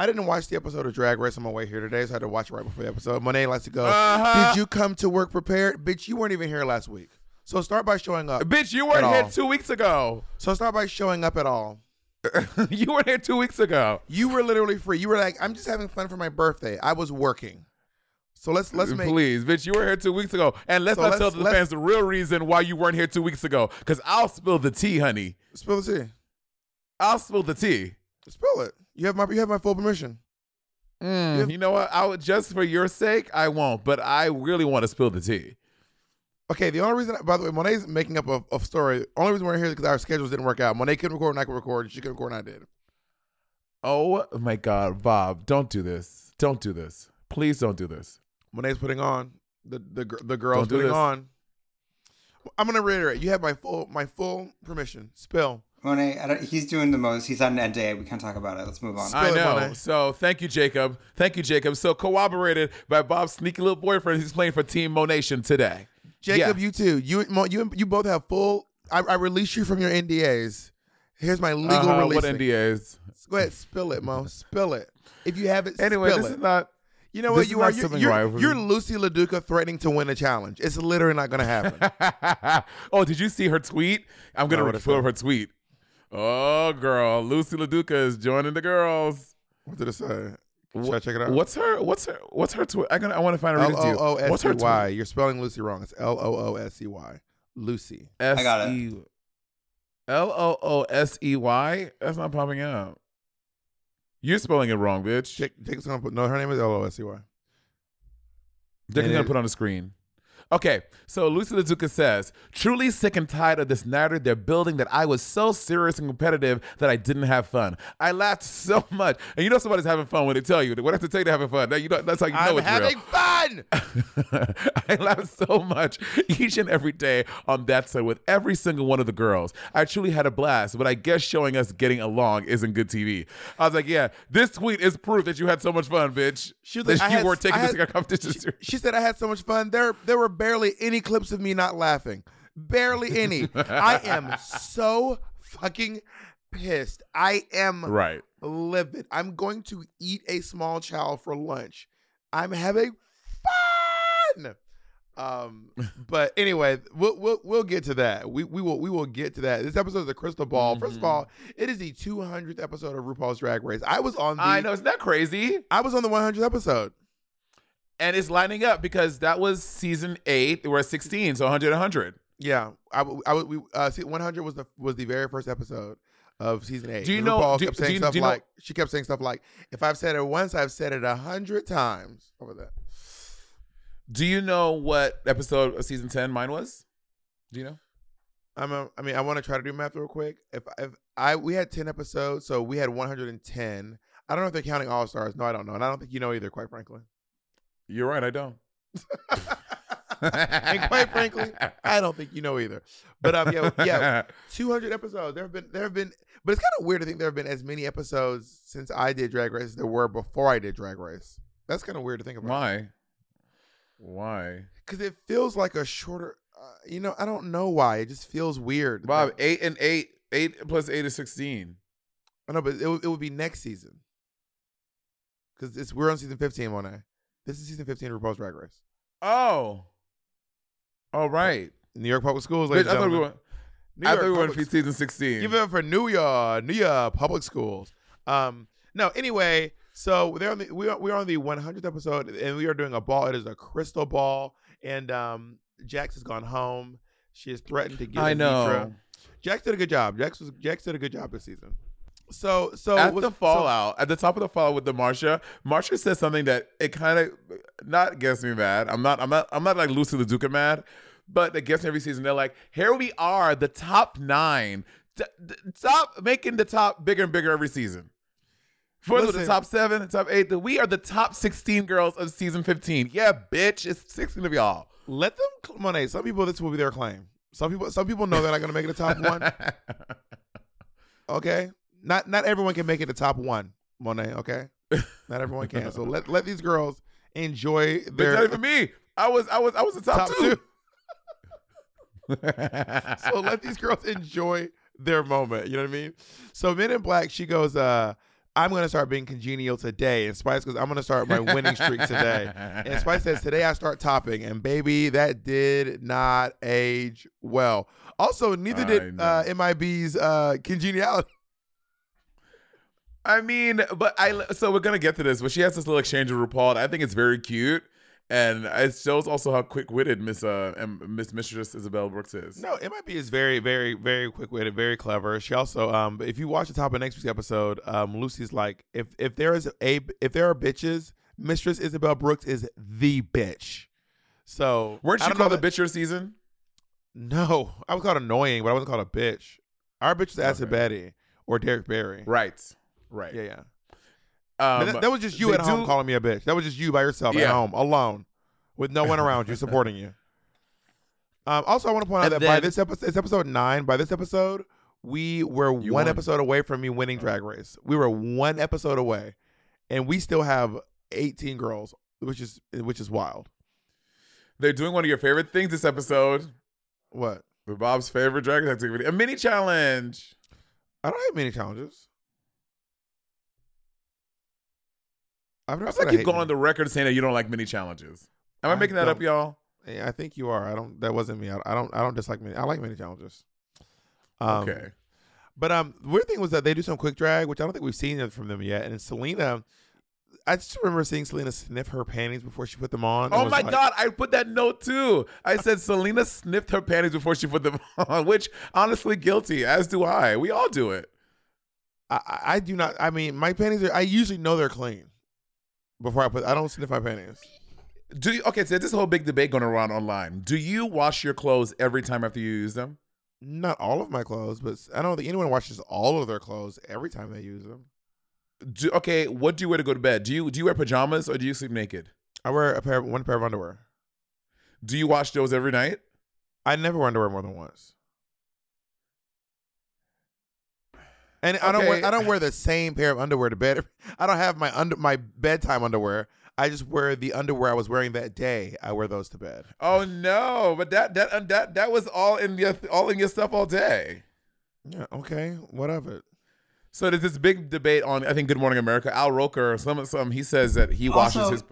I didn't watch the episode of Drag Race on my way here today, so I had to watch it right before the episode. Monet likes to go. Uh-huh. Did you come to work prepared, bitch? You weren't even here last week. So start by showing up. Bitch, you weren't here all. two weeks ago. So start by showing up at all. you weren't here two weeks ago. You were literally free. You were like, I'm just having fun for my birthday. I was working. So let's let's make Please, bitch, you were here two weeks ago. And let's So not let's- tell the fans the real reason why you weren't here two weeks ago. Because I'll spill the tea, honey. spill the tea. I'll spill the tea. Spill it. You have my you have my full permission. Mm. You know what? I would just for your sake, I won't. But I really want to spill the tea. Okay, the only reason, by the way, Monet's making up a, a story. Only reason we're here is because our schedules didn't work out. Monet couldn't record, and I could record. She couldn't record, and I did. Oh my God, Bob, don't do this. Don't do this. Please don't do this. Monet's putting on the the the girls Don't do putting this. on. I'm gonna reiterate. You have my full my full permission. Spill. Monet, I don't, he's doing the most. He's on an NDA. We can't talk about it. Let's move on. I Spill it, know. Monet. So thank you, Jacob. Thank you, Jacob. So corroborated by Bob's sneaky little boyfriend. He's playing for Team Monation today. Jacob, Yeah. you too. You Mo, you you both have full. I, I release you from your NDAs. Here's my legal Uh-huh, release. What NDAs? Go ahead, spill it, Mo. Spill it. If you have it, Anyway, spill this it. is not. you know this you are. You're, you're, you're Loosey LaDuca threatening to win a challenge. It's literally not gonna happen. oh, did you see her tweet? I'm gonna what it pull up her tweet. Oh, girl, Loosey LaDuca is joining the girls. what did it say? Should I check it out? What's her? What's her? What's her tweet? I gonna. I want to find her. L read it to you. O O S What's C her Y. You're spelling Loosey wrong. It's L O O S E Y. Loosey. S I got it. E L O O S E Y. That's not popping up. You're spelling it wrong, bitch. Jake, Jake's gonna put no. Her name is L O S C Y. They're And gonna it- put on the screen. Okay, so Loosey LaDuca says, truly sick and tired of this narrative they're building that I was so serious and competitive that I didn't have fun. I laughed so much. And you know somebody's having fun when they tell you. What have to tell you they're having fun? You know, that's how you know I'm it's having real. fun. I laugh so much each and every day on that set with every single one of the girls. I truly had a blast, but I guess showing us getting along isn't good TV. I was like, yeah, this tweet is proof that you had so much fun, bitch. She was that like, you had- weren't taking I this competition She, she said I had so much fun. There, there were barely any clips of me not laughing. Barely any. I am so fucking pissed. I am Right. livid. I'm going to eat a small child for lunch. I'm having fun. Um, but anyway, we'll we'll we'll get to that. We we will we will get to that. This episode is a crystal ball. First Mm-hmm. of all, it is the 200th episode of RuPaul's Drag Race. I was on the I know, isn't that crazy? I was on the 100th episode. And it's lining up because that was season eight. We're at 16, so 100, 100. Yeah, I, I we uh, see, 100 was the was the very first episode of season eight. Do you And know- RuPaul do- kept do saying you- stuff do you know- she kept saying stuff like, "If I've said it once, I've said it a hundred times." Over that. Do you know what episode of season 10 mine was? Do you know? I'm a, I mean, I want to try to do math real quick. If if I we had 10 episodes, so we had 110. I don't know if they're counting All Stars. No, I don't know, and I don't think you know either. Quite frankly, You're right, I don't. and quite frankly, I don't think you know either. But um, yeah, yeah, 200 episodes. There have been there have been, but it's kind of weird to think there have been as many episodes since I did Drag Race as there were before I did Drag Race. That's kind of weird to think about. Why? Why? Because it feels like a shorter. Uh, you know, I don't know why. It just feels weird. Bob, eight and eight. Eight plus eight is 16. I know, but it, would- it would be next season. Because it's we're on season 15, Monet. This is season 15 of RuPaul's Drag Race. Oh. All right. New York Public Schools, Bitch, I thought we were, New I York thought we were in Public- season 16. Give it up for New York, New York Public Schools. Um, no, anyway, so they're on the, we are we're on the 100th episode, and we are doing a ball. It is a crystal ball, and um, Jax has gone home. She has threatened to get. I Anetra. know. Jax did a good job. Jax was Jax did a good job this season. So so at was- the so- fallout, at the top of the fallout with the Marcia, Marcia says something that it kind of not gets me mad. I'm not, I'm not, I'm not like Loosey LaDuca mad, but the guests every season, they're like, here we are, the top nine. T- t- stop making the top bigger and bigger every season. For the top seven, top eight, we are the top 16 girls of season 15. Yeah, bitch, it's 16 of y'all. Let them, come on. Monet. Some people, this will be their claim. Some people, some people know they're not going to make it a top one. Okay, not not everyone can make it the top one, Monet. Okay, not everyone can. So let let these girls enjoy But their not even me. I was, I was, I was the top, top two. two. so let these girls enjoy their moment. You know what I mean? So Men in Black, she goes, uh, I'm gonna start being congenial today. And Spice goes, I'm gonna start my winning streak today. And Spice says, Today I start topping. And baby, that did not age well. Also, neither I did know. uh, MIB's uh, congeniality. I mean, but I so we're gonna get to this, but she has this little exchange with RuPaul. I think it's very cute, and it shows also how quick witted Miss uh Miss Mistress Isabelle Brooks is. No, MIB is very, very, very quick witted, very clever. She also, um, if you watch the top of next week's episode, um, Loosey's like, if if there is a if there are bitches, Mistress Isabelle Brooks is the bitch. So weren't you called the that- bitch of season? No, I was called annoying, but I wasn't called a bitch. Our bitch was Acid Okay. Betty or Derek Barry. Right, right. Yeah, yeah. Um, that, that was just you at home do- calling me a bitch. That was just you by yourself at home, alone, with no one around you supporting you. Um, also, I want to point out And that by this episode, it's episode nine. By this episode, we were one won. episode away from me winning Drag Race. We were one episode away, and we still have 18 girls, which is which is wild. They're doing one of your favorite things this episode. What? The Bob's favorite drag race activity, a mini challenge. I don't hate many challenges. I've never I feel like you've gone on the record saying that you don't like mini challenges. Am I, I making that up, y'all? Yeah, I think you are. I don't. That wasn't me. I, I don't. I don't dislike many. I like many challenges. Um, okay. But um, the weird thing was that they do some quick drag, which I don't think we've seen from them yet. And Salina, I just remember seeing Salina sniff her panties before she put them on. Oh my like- God, I put that note too. I said Salina sniffed her panties before she put them on, which honestly guilty, as do I. We all do it. I, I- I do not. I mean, my panties are. I usually know they're clean before I put. I don't sniff my panties. Do you okay, so there's this whole big debate going around online. Do you wash your clothes every time after you use them? Not all of my clothes, but I don't think anyone washes all of their clothes every time they use them. Do, okay, what do you wear to go to bed? Do you do you wear pajamas or do you sleep naked? I wear a pair, of, one pair of underwear. Do you wash those every night? I never wear underwear more than once. And I don't Okay. wear I don't wear the same pair of underwear to bed. I don't have my under my bedtime underwear. I just wear the underwear I was wearing that day. I wear those to bed. Oh no, but that that uh, that that was all in your all in your stuff all day. Yeah, okay, whatever. So there's this big debate on I think Good Morning America. Al Roker, some some he says that he washes Also- his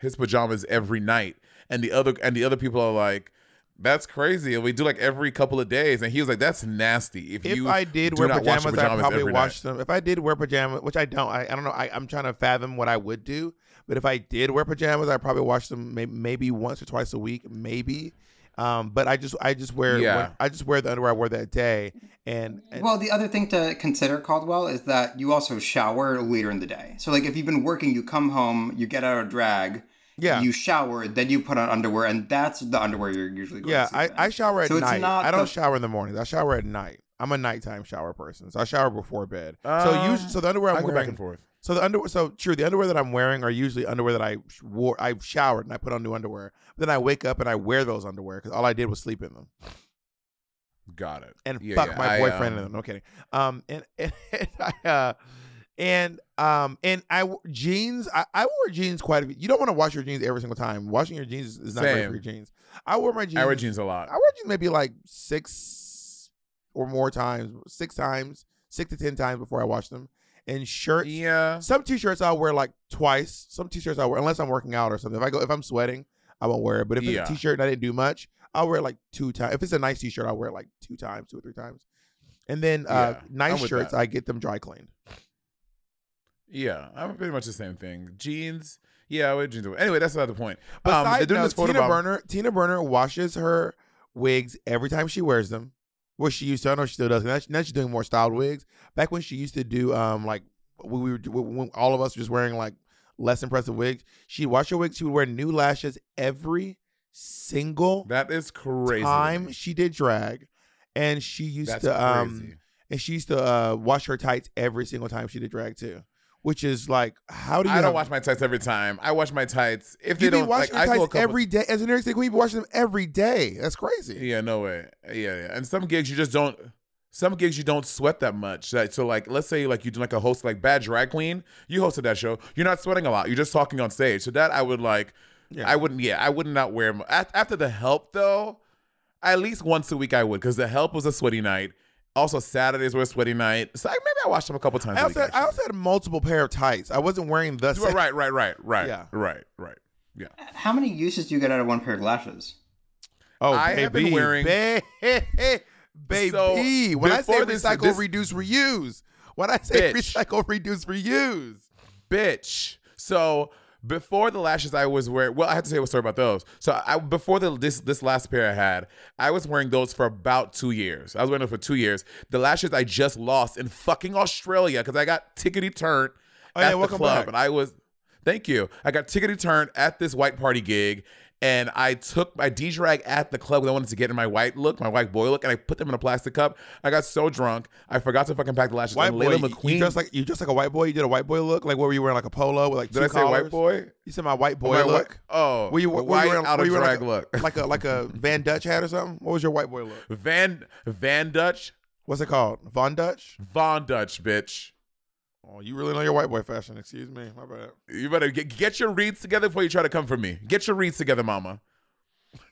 his pajamas every night, and the other and the other people are like, that's crazy, and we do like every couple of days. And he was like, that's nasty. If, If you I did wear not wash your pajamas, I'd probably every wash night. them. If I did wear pajamas, which I don't, I, I don't know. I, I'm trying to fathom what I would do. But if I did wear pajamas, I'd probably wash them maybe, maybe once or twice a week, maybe. Um, but I just I just wear Yeah. I just wear the underwear I wore that day, and, and Well, the other thing to consider, Caldwell, is that you also shower later in the day. So, like, if you've been working, you come home, you get out of drag, Yeah. you shower, then you put on underwear, and that's the underwear you're usually going yeah, to I, sleep I in. shower at So it's night. not I don't the- shower in the mornings. I shower at night. I'm a nighttime shower person, so I shower before bed. so Um, usually, so the underwear I'm I go wearing, back and forth. So the underwear, so true. The underwear that I'm wearing are usually underwear that I sh- wore. I showered and I put on new underwear. Then I wake up and I wear those underwear because all I did was sleep in them Got it. and Yeah, fuck yeah, my I, boyfriend um, in them. No kidding. Um, and and, and I uh, and um, and I jeans. I, I wore jeans quite a bit. You don't want to wash your jeans every single time. Washing your jeans is, not great for your jeans. I wore my jeans. I wear jeans a lot. I wear jeans maybe like six or more times, six times, six to ten times before I wash them. And shirts. Yeah. Some t-shirts I'll wear like twice. Some t-shirts I'll wear unless I'm working out or something. If I go if I'm sweating, I won't wear it. But if Yeah. it's a t-shirt and I didn't do much, I'll wear it like two times. If it's a nice t-shirt, I'll wear it like two times, two or three times. And then uh Yeah, nice shirts, that. I get them dry cleaned. Yeah, I'm pretty much the same thing. Jeans. Yeah, I wear jeans. Anyway, that's not the point. But um, they're side doing note, this photo Tina bomb- Burner, Tina Burner washes her wigs every time she wears them. Well, she used to. I know she still does. Now, she- now she's doing more styled wigs. Back when she used to do, um, like when we were, when all of us were just wearing like less impressive wigs, she'd wash her wigs. She would wear new lashes every single That is crazy. time she did drag, and she used That's to um crazy. and she used to uh wash her tights every single time she did drag too, which is like how do you I don't have- wash my tights every time. I wash my tights if you they be don't washing like. I go a tights couple, every day as an New York State queen. You be washing them every day. That's crazy. Yeah, no way. Yeah, yeah. And some gigs you just don't. Some gigs you don't sweat that much. Like, So like, let's say like you do like a host like Bad Drag Queen. You hosted that show. You're not sweating a lot. You're just talking on stage. So that I would like. Yeah. I wouldn't. Yeah, I would not not wear. them. After the help though, at least once a week I would because the help was a sweaty night. Also Saturdays were a sweaty night. So like, maybe I watched them a couple times. I a week, also, I also had multiple pair of tights. I wasn't wearing the same. right, right, right, right, Yeah. right, right. Yeah. How many uses do you get out of one pair of lashes? Oh, I baby, have been wearing- Ba- baby. So, when I say this- recycle, this- reduce, reuse. When I say Bitch. recycle, reduce, reuse. bitch. So before the lashes I was wearing, well, I have to say a story about those. So I before the this this last pair I had, I was wearing those for about two years. I was wearing them for two years. The lashes I just lost in fucking Australia because I got tickety turned Oh, at yeah, the welcome club, back. and I was. Thank you. I got tickety turned at this white party gig, and I took my D drag at the club because I wanted to get in my white look, my white boy look, and I put them in a plastic cup. I got so drunk, I forgot to fucking pack the lashes. White and boy, Laila you- McQueen. you dressed like you dressed like a white boy. You did a white boy look, like what were you wearing, like a polo with like two did I say white boy? You said my white boy My look. white- oh, were you, were you white wearing, out were of you wearing drag like a, look. like a like a Van Dutch hat or something? What was your white boy look? Van Van Dutch, What's it called? Von Dutch? Von Dutch, bitch. Oh, you really know your white boy fashion. Excuse me, my bad. You better get, get your reads together before you try to come for me. Get your reads together, mama.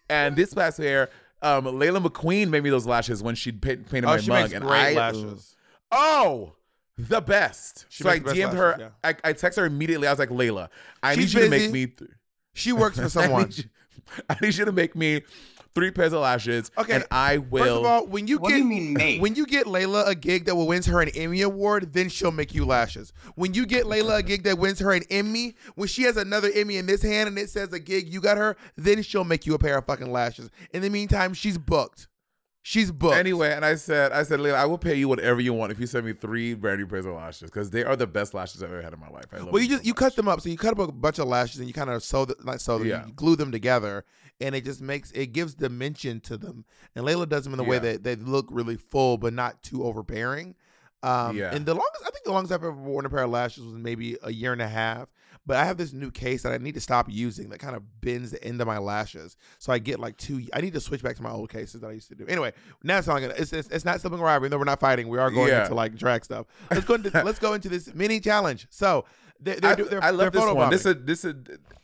And this past year, um, Laila McQueen made me those lashes when she painted Oh, my she mug, makes and great I lashes. Oh, the best. She so I DM'd her. lashes, I, I text her immediately. I was like, Laila, I She's need you to make me. Th- She works for I someone. need, you, I need you to make me three pairs of lashes. Okay, and I will. First of all, when you What get do you mean make? when you get Laila a gig that will wins her an Emmy award, then she'll make you lashes. When you get Laila a gig that wins her an Emmy, when she has another Emmy in this hand and it says a gig you got her, then she'll make you a pair of fucking lashes. In the meantime, she's booked. She's booked. Anyway, and I said, I said, Laila, I will pay you whatever you want if you send me three brand new pairs of lashes because they are the best lashes I've ever had in my life. I love Well, you just so you cut them up, so you cut up a bunch of lashes and you kind of sew them, not sew them, Yeah. you glue them together, and it just makes it gives dimension to them. And Laila does them in a way that they look really full but not too overbearing. Um, Yeah. And the longest I think the longest I've ever worn a pair of lashes was maybe a year and a half. But I have this new case that I need to stop using that kind of bends the end of my lashes, so I get like two. I need to switch back to my old cases that I used to do. Anyway, now it's not gonna. It's it's, it's not rivalry. Though we're not fighting, we are going Yeah. into like drag stuff. Let's go into let's go into this mini challenge. So they, they're, I, do- I love this one. This is this is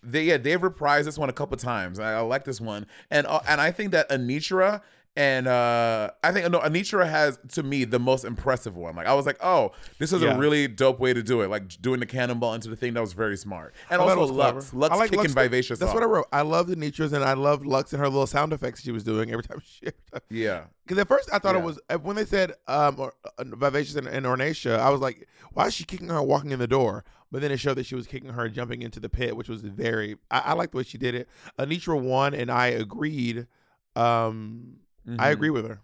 they yeah they've reprised this one a couple times. I, I like this one, and uh, and I think that Anetra and uh I think no Anetra has to me the most impressive one. Like I was like, oh, this is Yeah. a really dope way to do it. Like doing the cannonball into the thing that was very smart, and I also was Luxx, clever. Luxx I like kicking Luxx- vivacious. That's off. what I wrote. I love the Nitras and I love Luxx and her little sound effects she was doing every time she. Yeah, Because at first I thought it was uh, when they said um or, uh, vivacious and, and Ornacia, I was like, why is she kicking her walking in the door? But then it showed that she was kicking her jumping into the pit, which was very. I, I like the way she did it. Anetra won, and I agreed. Um, I Mhm. agree with her.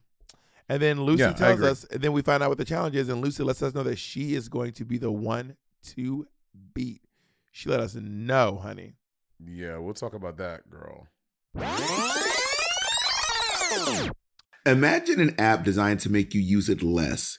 And then Loosey Yeah, tells us, and then we find out what the challenge is, and Loosey lets us know that she is going to be the one to beat. She let us know, honey. Yeah, we'll talk about that, girl. Imagine an app designed to make you use it less.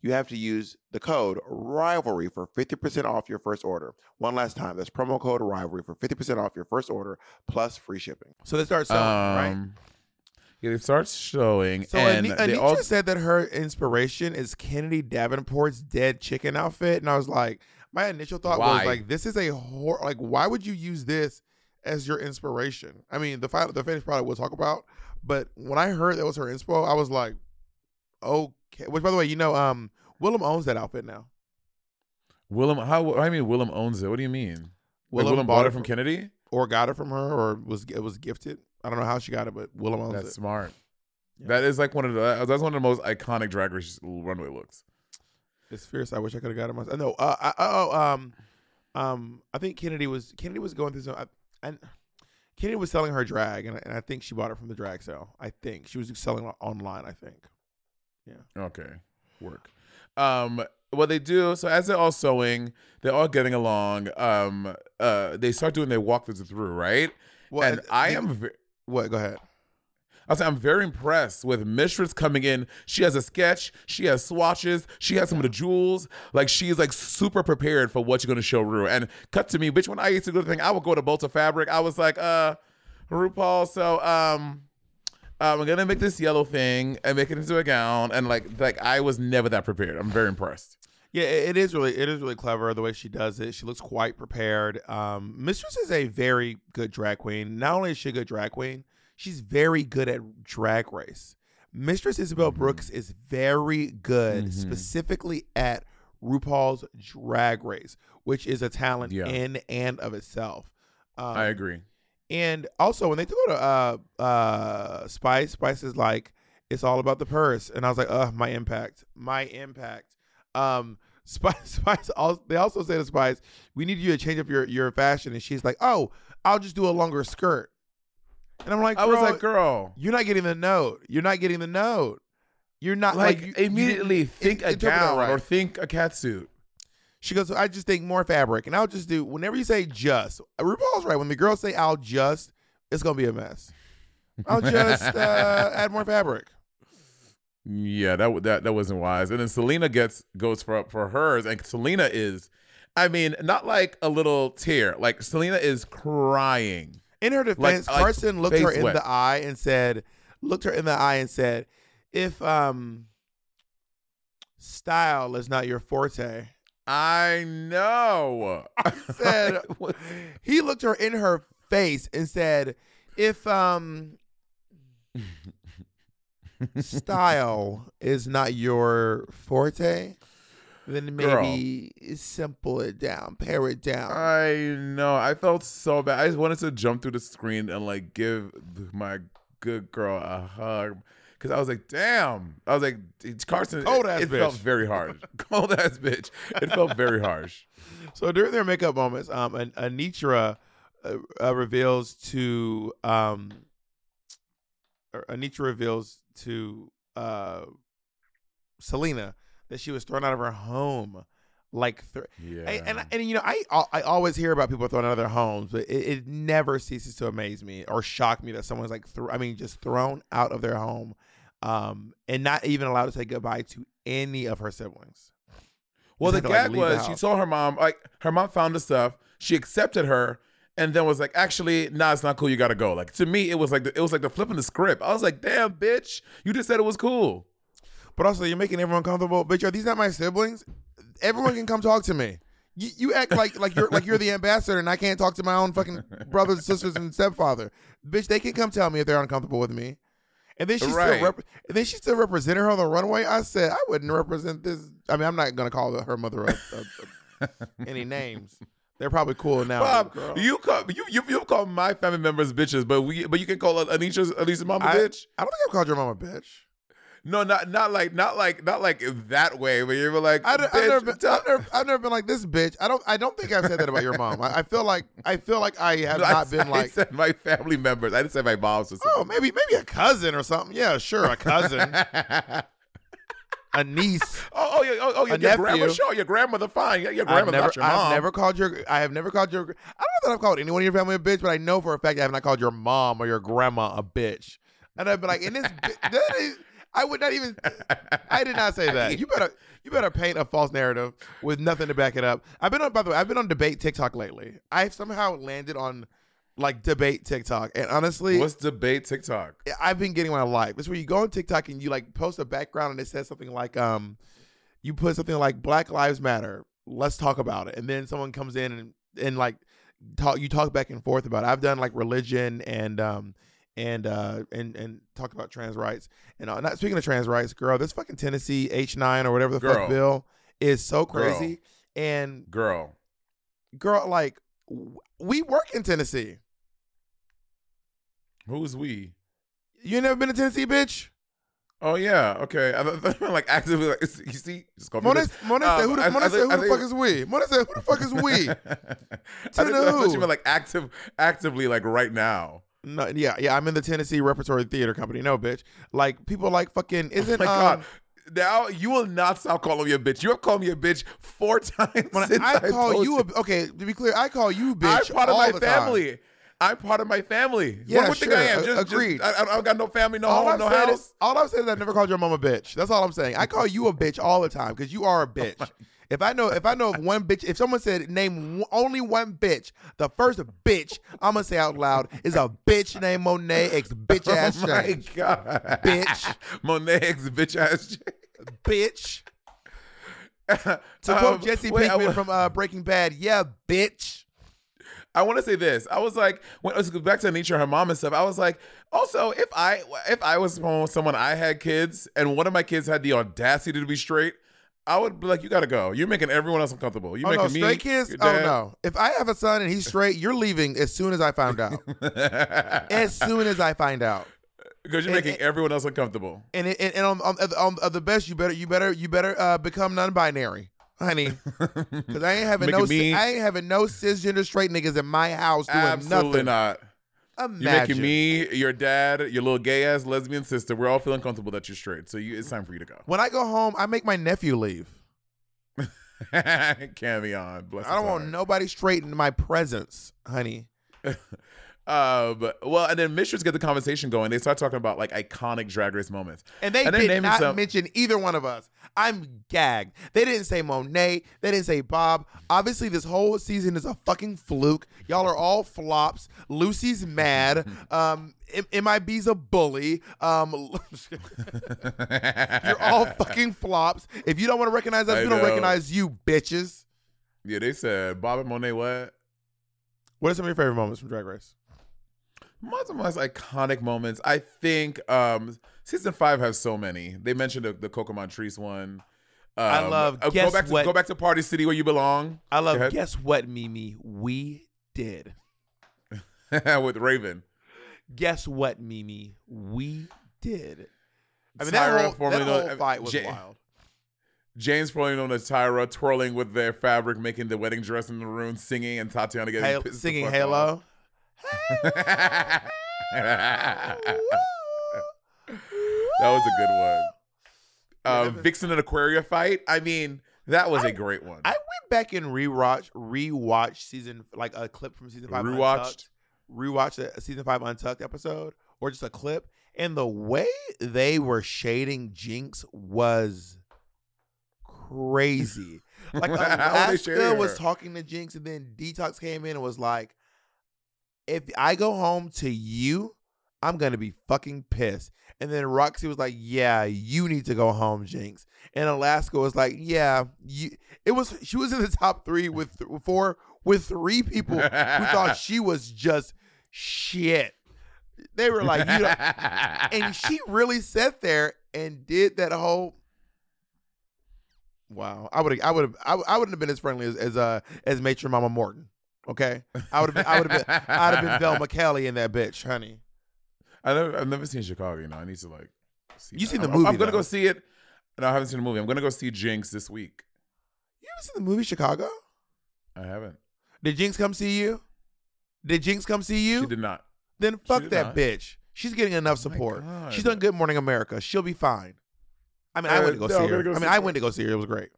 you have to use the code rivalry for 50% off your first order. One last time, that's promo code rivalry for 50% off your first order plus free shipping. So they start selling, right? Um, Yeah, they start showing, So and Ani- they Anetra all said that her inspiration is Kennedy Davenport's dead chicken outfit, and I was like, my initial thought was like, this is a hor- like, why would you use this as your inspiration? I mean, the final, the finished product we'll talk about, but when I heard that was her inspo, I was like, okay. Which, by the way, you know, um, Willam owns that outfit now. Willam. How? I mean, Willam owns it. What do you mean? Like, Willam Willam bought bought it from from- Kennedy. or got it from her, or was it was gifted. I don't know how she got it, but Willam owns That's it. smart. Yeah. That is like one of the. That's one of the most iconic drag race runway looks. It's fierce. I wish I could have got it myself. No, uh, I, oh, um, um, I think Kennedy was Kennedy was going through some. I, and Kennedy was selling her drag, and I, and I think she bought it from the drag sale. I think she was selling online. I think. Okay, work. Um, what they do so as they're all sewing, they're all getting along. Um, uh, they start doing their walkthroughs through, right? Well, and uh, I am. Ve- What? Go ahead. I was I'm very impressed with Mistress coming in. She has a sketch. She has swatches. She has some of the jewels. Like she's like super prepared for what you're gonna show Rue. And cut to me, bitch. When I used to go to the thing, I would go to Bolta Fabric. I was like, uh, RuPaul. So um, I'm gonna make this yellow thing and make it into a gown. And like like I was never that prepared. I'm very impressed. Yeah, it is really it is really clever the way she does it. She looks quite prepared. Um, Mistress is a very good drag queen. Not only is she a good drag queen, she's very good at drag race. Mistress Isabelle Brooks is very good, Mhm. specifically at RuPaul's Drag Race, which is a talent Yeah. in and of itself. Um, I agree. And also when they go to uh uh Spice, Spice is like, it's all about the purse. And I was like, uh, my impact. My impact. Um Spice Spice also they also say to Spice, we need you to change up your your fashion. And she's like, Oh, I'll just do a longer skirt. And I'm like, I was like, girl. You're not getting the note. You're not getting the note. You're not Like, like, you- you immediately didn't think a gown right. or think a catsuit. She goes, I just think more fabric. And I'll just do, whenever you say just, RuPaul's right. When the girls say I'll just, it's going to be a mess. I'll just uh, add more fabric. Yeah, that that that wasn't wise. And then Salina gets goes for for hers, and Salina is, I mean, not like a little tear. Like Salina is crying. In her defense, like, Carson looked her in wet. the eye and said, looked her in the eye and said, if um style is not your forte, I know. I said, he looked her in her face and said, if um style is not your forte, then maybe simple it down, pare it down. I know. I felt so bad. I just wanted to jump through the screen and like give my good girl a hug. Cause I was like, damn. I was like, Carson. Cold it, ass it felt bitch. very harsh. Cold ass bitch. It felt very harsh. So during their makeup moments, um, An- Anetra uh, uh, reveals to um, Anetra reveals to uh, Salina that she was thrown out of her home. Like, th- Yeah. and, and and you know, I I always hear about people thrown out of their homes, but it, it never ceases to amaze me or shock me that someone's like, thr I mean, just thrown out of their home. um, and not even allowed to say goodbye to any of her siblings. Well, the to, like, gag the was she told her mom like her mom found the stuff, she accepted her, and then was like, actually, nah, it's not cool. You gotta go. Like to me, it was like the, it was like the flipping the script. I was like, damn, bitch, you just said it was cool. But also, you're making everyone comfortable. Bitch, are these not my siblings? Everyone can come talk to me. You, you act like like you're like you're the ambassador, and I can't talk to my own fucking brothers, sisters, and stepfather. Bitch, they can come tell me if they're uncomfortable with me. And then she Right. still rep- and then she still represented her on the runway. I said I wouldn't represent this. I mean, I'm not gonna call her mother a, a- a- any names. They're probably cool now. Bob, girl. you call you you you call my family members bitches, but we but you can call Anisha's Anisha's mama I, bitch. I don't think I've called your mom a bitch. No, not not like not like not like that way. But you were like, I, have never been, I've, never, I've never been like this bitch. I don't. I don't think I've said that about your mom. I, I feel like I feel like I have No, not said- been I like. said my family members. I didn't say my mom's. Oh, maybe maybe a cousin or something. Yeah, sure, a cousin, a niece. Oh, oh, yeah, oh, oh your, your grandma, sure, your grandmother, fine. Your, grandmother, never, not your mom. I've never called your. I have never called your. I don't know that I've called anyone in your family a bitch, but I know for a fact I have not called your mom or your grandma a bitch. And I've been like, in this, that is, I would not even. I did not say that. You better, you better paint a false narrative with nothing to back it up. I've been on. By the way, I've been on debate TikTok lately. I've somehow landed on, like debate TikTok, and honestly, What's debate TikTok? I've been getting my life. It's where you go on TikTok and you like post a background and it says something like, um, you put something like Black Lives Matter. Let's talk about it. And then someone comes in and, and like talk you talk back and forth about it. I've done like religion and um and uh and and talk about trans rights. And uh, not speaking of trans rights, girl, this fucking Tennessee H nine or whatever the Girl. fuck bill is so Girl. crazy. And Girl. girl, like w- we work in Tennessee. Who's we? You never been to Tennessee, bitch? Oh yeah, okay. I thought, like actively, like you see, just go Monet, Monet said, Um, "Who the, I- Monet I said, who I the fuck is we?" Monet said, "Who the fuck is we?" I To think- I thought who? you meant like active, actively, like right now. No, yeah, yeah. I'm in the Tennessee Repertory Theater Company. No, bitch. Like people like fucking. Oh Isn't my um, god. Now you will not stop calling me a bitch. You have called me a bitch four times. when since I call told you, a, okay. To be clear, I call you bitch. I'm part of my family. time. I'm part of my family. Yeah, what would think I am? Just, Agreed. Just, I, I don't got no family, no All home, I've, no house. is, all I'm saying is I've never called your mom a bitch. That's all I'm saying. I call you a bitch all the time because you are a Oh bitch. if I know, if I know of one bitch, if someone said name only one bitch, the first bitch I'm gonna say out loud is a bitch named Monet X bitch ass oh my Shane. god, Bitch. Monet X bitch ass. bitch. To Um, quote Jesse wait, Pinkman from uh, Breaking Bad, yeah, bitch. I want to say this. I was like, when let's go back to and her mom and stuff. I was like, also, if I if I was someone I had kids and one of my kids had the audacity to be straight, I would be like, you got to go. You're making everyone else uncomfortable. You're oh no, making me straight kids. your Oh no, if I have a son and he's straight, you're leaving as soon as I found out. as soon as I find out. because you're And- making everyone else uncomfortable. And and, and on, on, on, on the best, you better you better you better uh, become non-binary, honey. Because I ain't having no me- I ain't having no cisgender straight niggas in my house doing Absolutely nothing. not. Imagine. You're making me, your dad, your little gay ass lesbian sister. We're all feeling comfortable that you're straight. So you, it's time for you to go. When I go home, I make my nephew leave. Cammy on. Bless I don't want nobody straight in my presence, honey. Um, well, and then Mistress get the conversation going. They start talking about like iconic drag race moments. And they And did not some- mention either one of us. I'm gagged. They didn't say Monet. They didn't say Bob. Obviously, this whole season is a fucking fluke. Y'all are all flops. Loosey's mad. Um, M- MIB's a bully. Um, you're all fucking flops. If you don't want to recognize us, I we don't know. recognize you, bitches. yeah, they said Bob and Monet what? What are some of your favorite moments from Drag Race? Most of my most iconic moments. I think um season five has so many. They mentioned the, the Coco Montrese one. Um, I love uh, Guess go back to What- go back to Party City where you belong. I love. Guess what, Mimi? We did. with Raven. Guess what, Mimi? We did. I mean, Tyra, that whole, formerly that known- fight was Ja- wild. James formerly known as Tyra, twirling with their fabric, making the wedding dress in the room, singing, and Tatiana getting the singing Halo. That was a good one. Um, Vixen and Aquaria fight. I mean, that was a great one. I went back and rewatched rewatched season like a clip from season five. Rewatched? Untucked. Rewatched a season five Untucked episode or just a clip, and the way they were shading Jinkx was crazy. Like How were they shading Alaska was talking to Jinkx, and then Detox came in and was like, "If I go home to you, I'm gonna be fucking pissed." And then Roxxxy was like, "Yeah, you need to go home, Jinkx." And Alaska was like, "Yeah, you." It was she was in the top three with th- four with three people who thought she was just shit. They were like, "You," don't- and she really sat there and did that whole. Wow, I would have, I would have I I wouldn't have been as friendly as as uh as Matron Mama Morton. Okay, I would have been, I would have been, I'd have been Velma Kelly in that bitch, honey. I never, I've never seen Chicago. You know, I need to like. See You that. seen the I'm- movie, I'm gonna though. go see it. No, I haven't seen the movie. I'm gonna go see Jinkx this week. You ever seen the movie Chicago? I haven't. Did Jinkx come see you? Did Jinkx come see you? She did not. then fuck did that not. bitch. She's getting enough Oh my support. God. She's done Good Morning America. She'll be fine. I mean, I went to go no, see I'm her. gonna go I see mean, I her. went to go see her. It was great.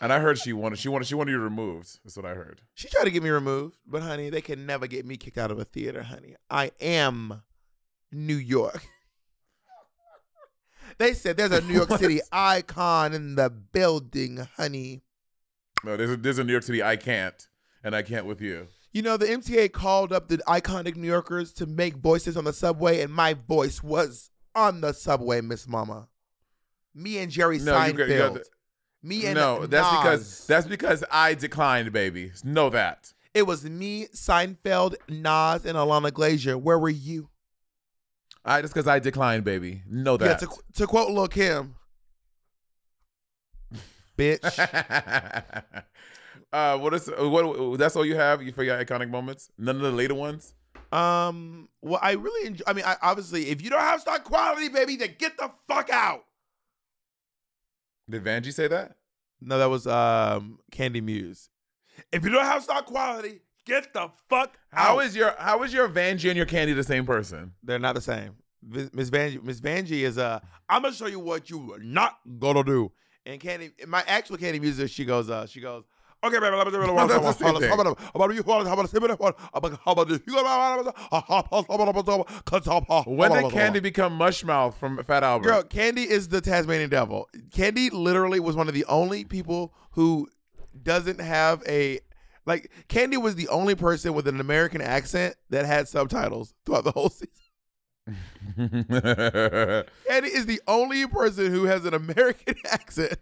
And I heard she wanted. She wanted. She wanted you removed. That's what I heard. She tried to get me removed, but honey, they can never get me kicked out of a theater, honey. I am New York. they said there's a New York City icon in the building, honey. No, there's a, there's a New York City. I can't, and I can't with you. You know, the MTA called up the iconic New Yorkers to make voices on the subway, and my voice was on the subway, Miss Mama. Me and Jerry No, you got- Seinfeld. you got the- me and no, that's because that's because I declined, baby. Know that. it was me, Seinfeld, Nas, and Ilana Glazer. Where were you? I just because I declined, baby. Know Yeah, that. to, to quote Lil Kim, bitch. uh, what is what? That's all you have for your iconic moments. None of the later ones. um, well, I really enjoy. I mean, I, obviously, if you don't have stock quality, baby, then get the fuck out. Did Vanjie say that? No, that was um Candy Muse. If you don't have stock quality, get the fuck How out. is your How is your Vanjie and your Candy the same person? They're not the same. Miss Vanjie, Miss Vanjie is uh, I'm gonna show you what you are not gonna do. And Candy, my actual Candy Muse, she goes, uh, she goes, okay, baby, let me do it. No, that's the same thing. How about how about you? How about you? How about you? Uh, when did Candy become Mushmouth from Fat Albert? Girl, Candy is the Tasmanian devil. Candy literally was one of the only people who doesn't have a like. Candy was the only person with an American accent that had subtitles throughout the whole season. Candy is the only person who has an American accent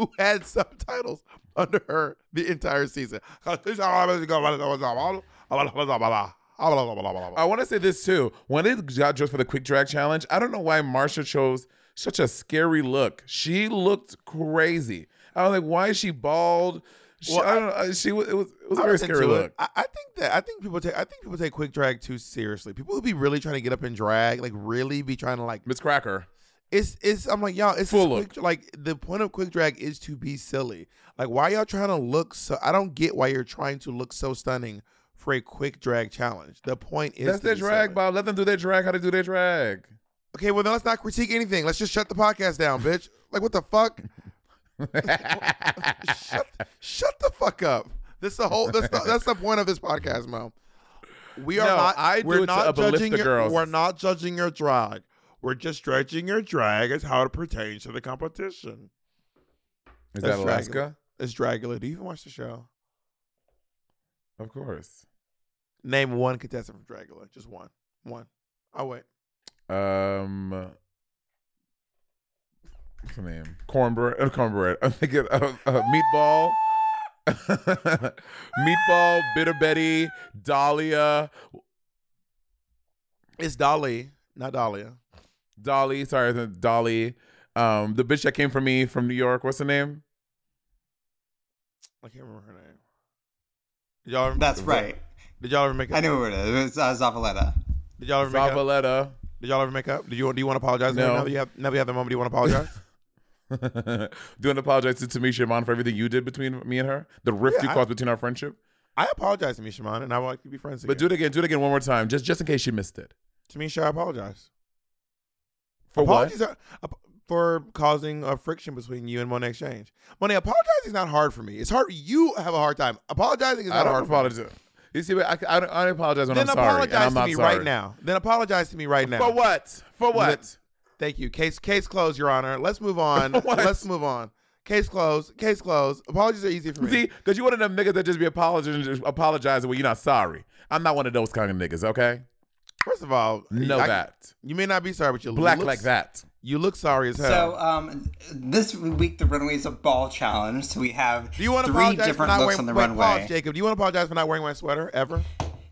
who had subtitles under her the entire season. I want to say this too. When it got dressed for the quick drag challenge, I don't know why Marcia chose such a scary look. She looked crazy. I was like, why is she bald? She, Well, I don't know. Uh, she was. It was. It was a I very scary look. I, I think that I think people take I think people take quick drag too seriously. People who be really trying to get up in drag, like really be trying to like Miss Cracker. It's it's I'm like y'all it's quick, like the point of quick drag is to be silly. Like why y'all trying to look so I don't get why you're trying to look so stunning for a quick drag challenge. The point is That's their drag, silly. Bob. Let them do their drag. How to do their drag. Okay, well then let's not critique anything. Let's just shut the podcast down, bitch. Like what the fuck? shut, shut the fuck up. This the whole. That's the, that's the point of this podcast, Mo. We are No, not. I do we're it to not judging your, girls. We're not judging your drag. We're just stretching your drag as how it pertains to the competition. Is that Alaska? It's Dragula. Do you even watch the show? Of course. Name one contestant from Dragula. Just one. One. I'll wait. Um. What's her name? Cornbread. Uh, cornbread. I'm thinking of uh, meatball. meatball, bitter Betty, Dahlia, It's Dolly, not Dahlia. Dolly. Sorry, the Dolly. Um, the bitch that came for me from New York. What's her name? I can't remember her name. Did y'all ever, That's right. Did y'all ever make up? I knew who it is. It's uh, Zavaleta. Did y'all ever make up? Zavaleta. Did y'all ever make up? Do you do you want to apologize? No. Now that you have now that you have the moment, do you want to apologize? Do you want to apologize to Tamisha Iman for everything you did between me and her? The rift Yeah, you I- caused between our friendship? I apologize to Misha Man, and I would like to be friends again. But do it again. Do it again one more time, just just in case you missed it. Tamisha, I apologize. For what? Are, uh, for causing a friction between you and Monet X Change. Monet, apologizing is not hard for me. It's hard. You have a hard time. Apologizing is I not don't hard. For me. apologize. You see, I, I, I apologize when then I'm sorry. apologize and I'm to me sorry. right now. Then apologize to me right now. For what? For what? Thank you. Case case closed, Your Honor. Let's move on. Let's move on. Case closed. Case closed. Apologies are easy for me. See, because you one of them niggas that just be apologizing, apologizing when you're not sorry. I'm not one of those kind of niggas. Okay, First of all, know I- that. You may not be sorry, but you Black look, like that. You look sorry as hell. So um, this week the runway is a ball challenge. So we have do you want to three apologize for different not looks wearing on the wait, runway. Pause, Jacob. Do you want to apologize for not wearing my sweater ever?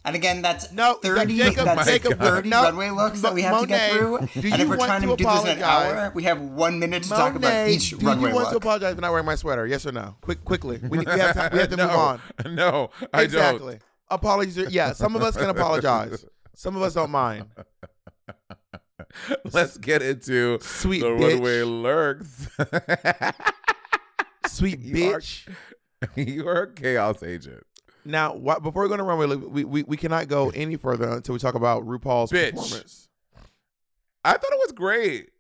And again, that's No, thirty. Jacob, that's Jacob, thirty no, runway looks that we have to get through. do and if we're trying to, to do this in an hour, we have one minute to talk about Monet, each do runway you want to apologize for not wearing my sweater? Yes or no? Quick, quickly. We, we have time. We have to no, move on. No, I exactly. don't. Apologies. Are, yeah, some of us can apologize. Some of us don't mind. Let's get into Sweet the bitch. runway lurks. Sweet You are- bitch. you are a chaos agent. Now, wh- before we go to runway, we, we we cannot go any further until we talk about RuPaul's Bitch. performance. I thought it was great.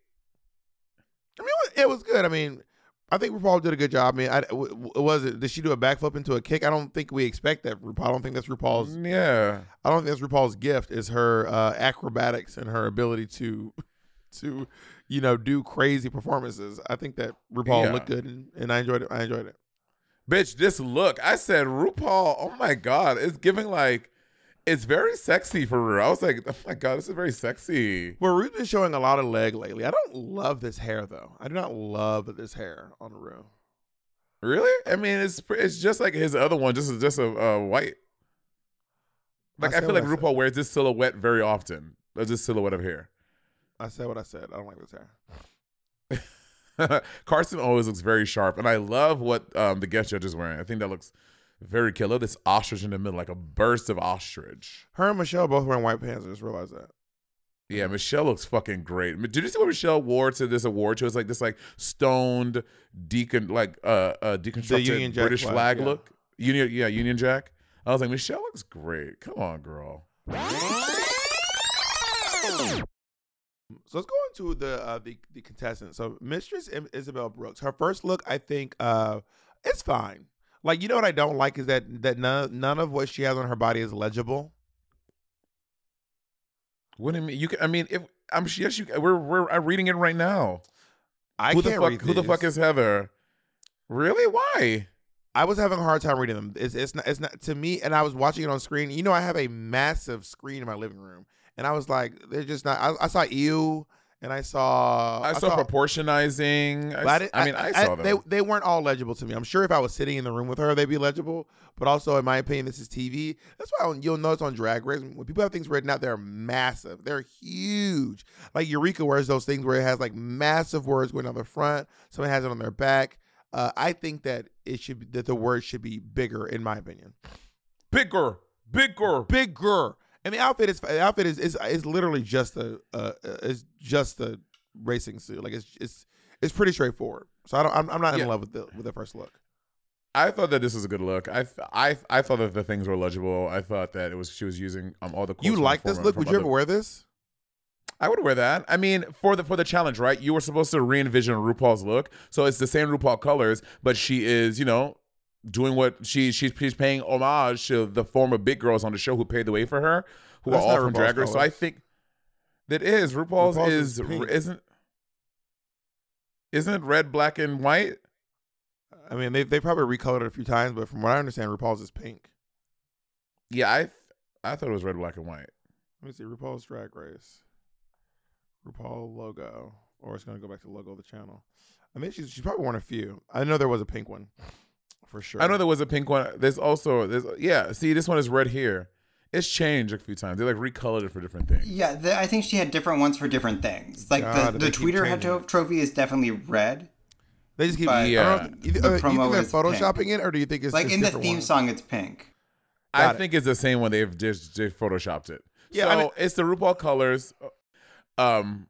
I mean, it was, it was good. I mean, I think RuPaul did a good job. I mean, I, w- w- was it? Did she do a backflip into a kick? I don't think we expect that. RuPaul. I don't think that's RuPaul's. Yeah. I don't think that's RuPaul's gift. Is her uh, acrobatics and her ability to, to, you know, do crazy performances. I think that RuPaul Yeah. looked good, and, and I enjoyed it. I enjoyed it. Bitch, this look. I said RuPaul, oh my God. It's giving like it's very sexy for Ru. I was like, oh my God, this is very sexy. Well, Ru's been showing a lot of leg lately. I don't love this hair though. I do not love this hair on Ru. Really? I mean, it's it's just like his other one, just just a uh, white. Like I, said feel like I said. RuPaul wears this silhouette very often. There's this silhouette of hair. I said what I said. I don't like this hair. Carson always looks very sharp, and I love what um, the guest judge is wearing. I think that looks very killer. This ostrich in the middle, like a burst of ostrich. Her and Michelle both wearing white pants. I just realized that. Yeah, Michelle looks fucking great. Did you see what Michelle wore to this award show? It's like this like stoned decon like uh, uh deconstructed Union Jack British flag, flag, yeah. look. Union yeah, Union Jack. I was like, Michelle looks great. Come on, girl. So let's go into the uh, the the contestants. So Mistress Isabelle Brooks, her first look, I think, uh, it's fine. Like you know what I don't like is that that none none of what she has on her body is legible. What do you mean? You can I mean if I'm yes you we're we're I'm reading it right now. I who can't the fuck read who the fuck is Heather? Really? Why? I was having a hard time reading them. It's it's not it's not to me, and I was watching it on screen. You know, I have a massive screen in my living room, and I was like, they're just not. I, I saw you, and I saw I, saw, proportionizing. I, I, I mean, I, saw them. They they weren't all legible to me. I'm sure if I was sitting in the room with her, they'd be legible. But also, in my opinion, this is TV. That's why you'll notice on Drag Race when people have things written out, they're massive. They're huge. Like Eureka wears those things where it has like massive words going on the front. Someone has it on their back. Uh, I think that it should be, that the words should be bigger, in my opinion. bigger, bigger. Bigger. And the outfit is the outfit is is, is literally just a uh, is just a racing suit. Like it's it's it's pretty straightforward. So I don't I'm, I'm not in Yeah. love with the with the first look. I thought that this was a good look. I, I, I thought that the things were legible. I thought that it was she was using um all the. You like this look? Would you other- ever wear this? I would wear that. I mean, for the for the challenge, right? You were supposed to re-envision RuPaul's look, so it's the same RuPaul colors, but she is, you know, doing what she she's she's paying homage to the former big girls on the show who paved the way for her, who That's are all from RuPaul's Drag Race. So I think that is RuPaul's, RuPaul's is, is isn't isn't red, black, and white? I mean, they they probably recolored it a few times, but from what I understand, RuPaul's is pink. Yeah, I th- I thought it was red, black, and white. Let me see RuPaul's Drag Race, RuPaul logo, or it's gonna go back to the logo of the channel. I mean, she's she's probably worn a few. I know there was a pink one, for sure. I know there was a pink one. There's also there's yeah. See, this one is red here. It's changed a few times. They like recolored it for different things. Yeah, the, I think she had different ones for different things. Like God, the, the keep tweeter changing trophy is definitely red. They just keep. But- I don't know, you, The uh, you promo think they're is photoshopping it, or do you think it's like just in the theme ones? song, it's pink. I it. think it's the same one. They've just they photoshopped it. Yeah, so I mean- it's the RuPaul colors. Um,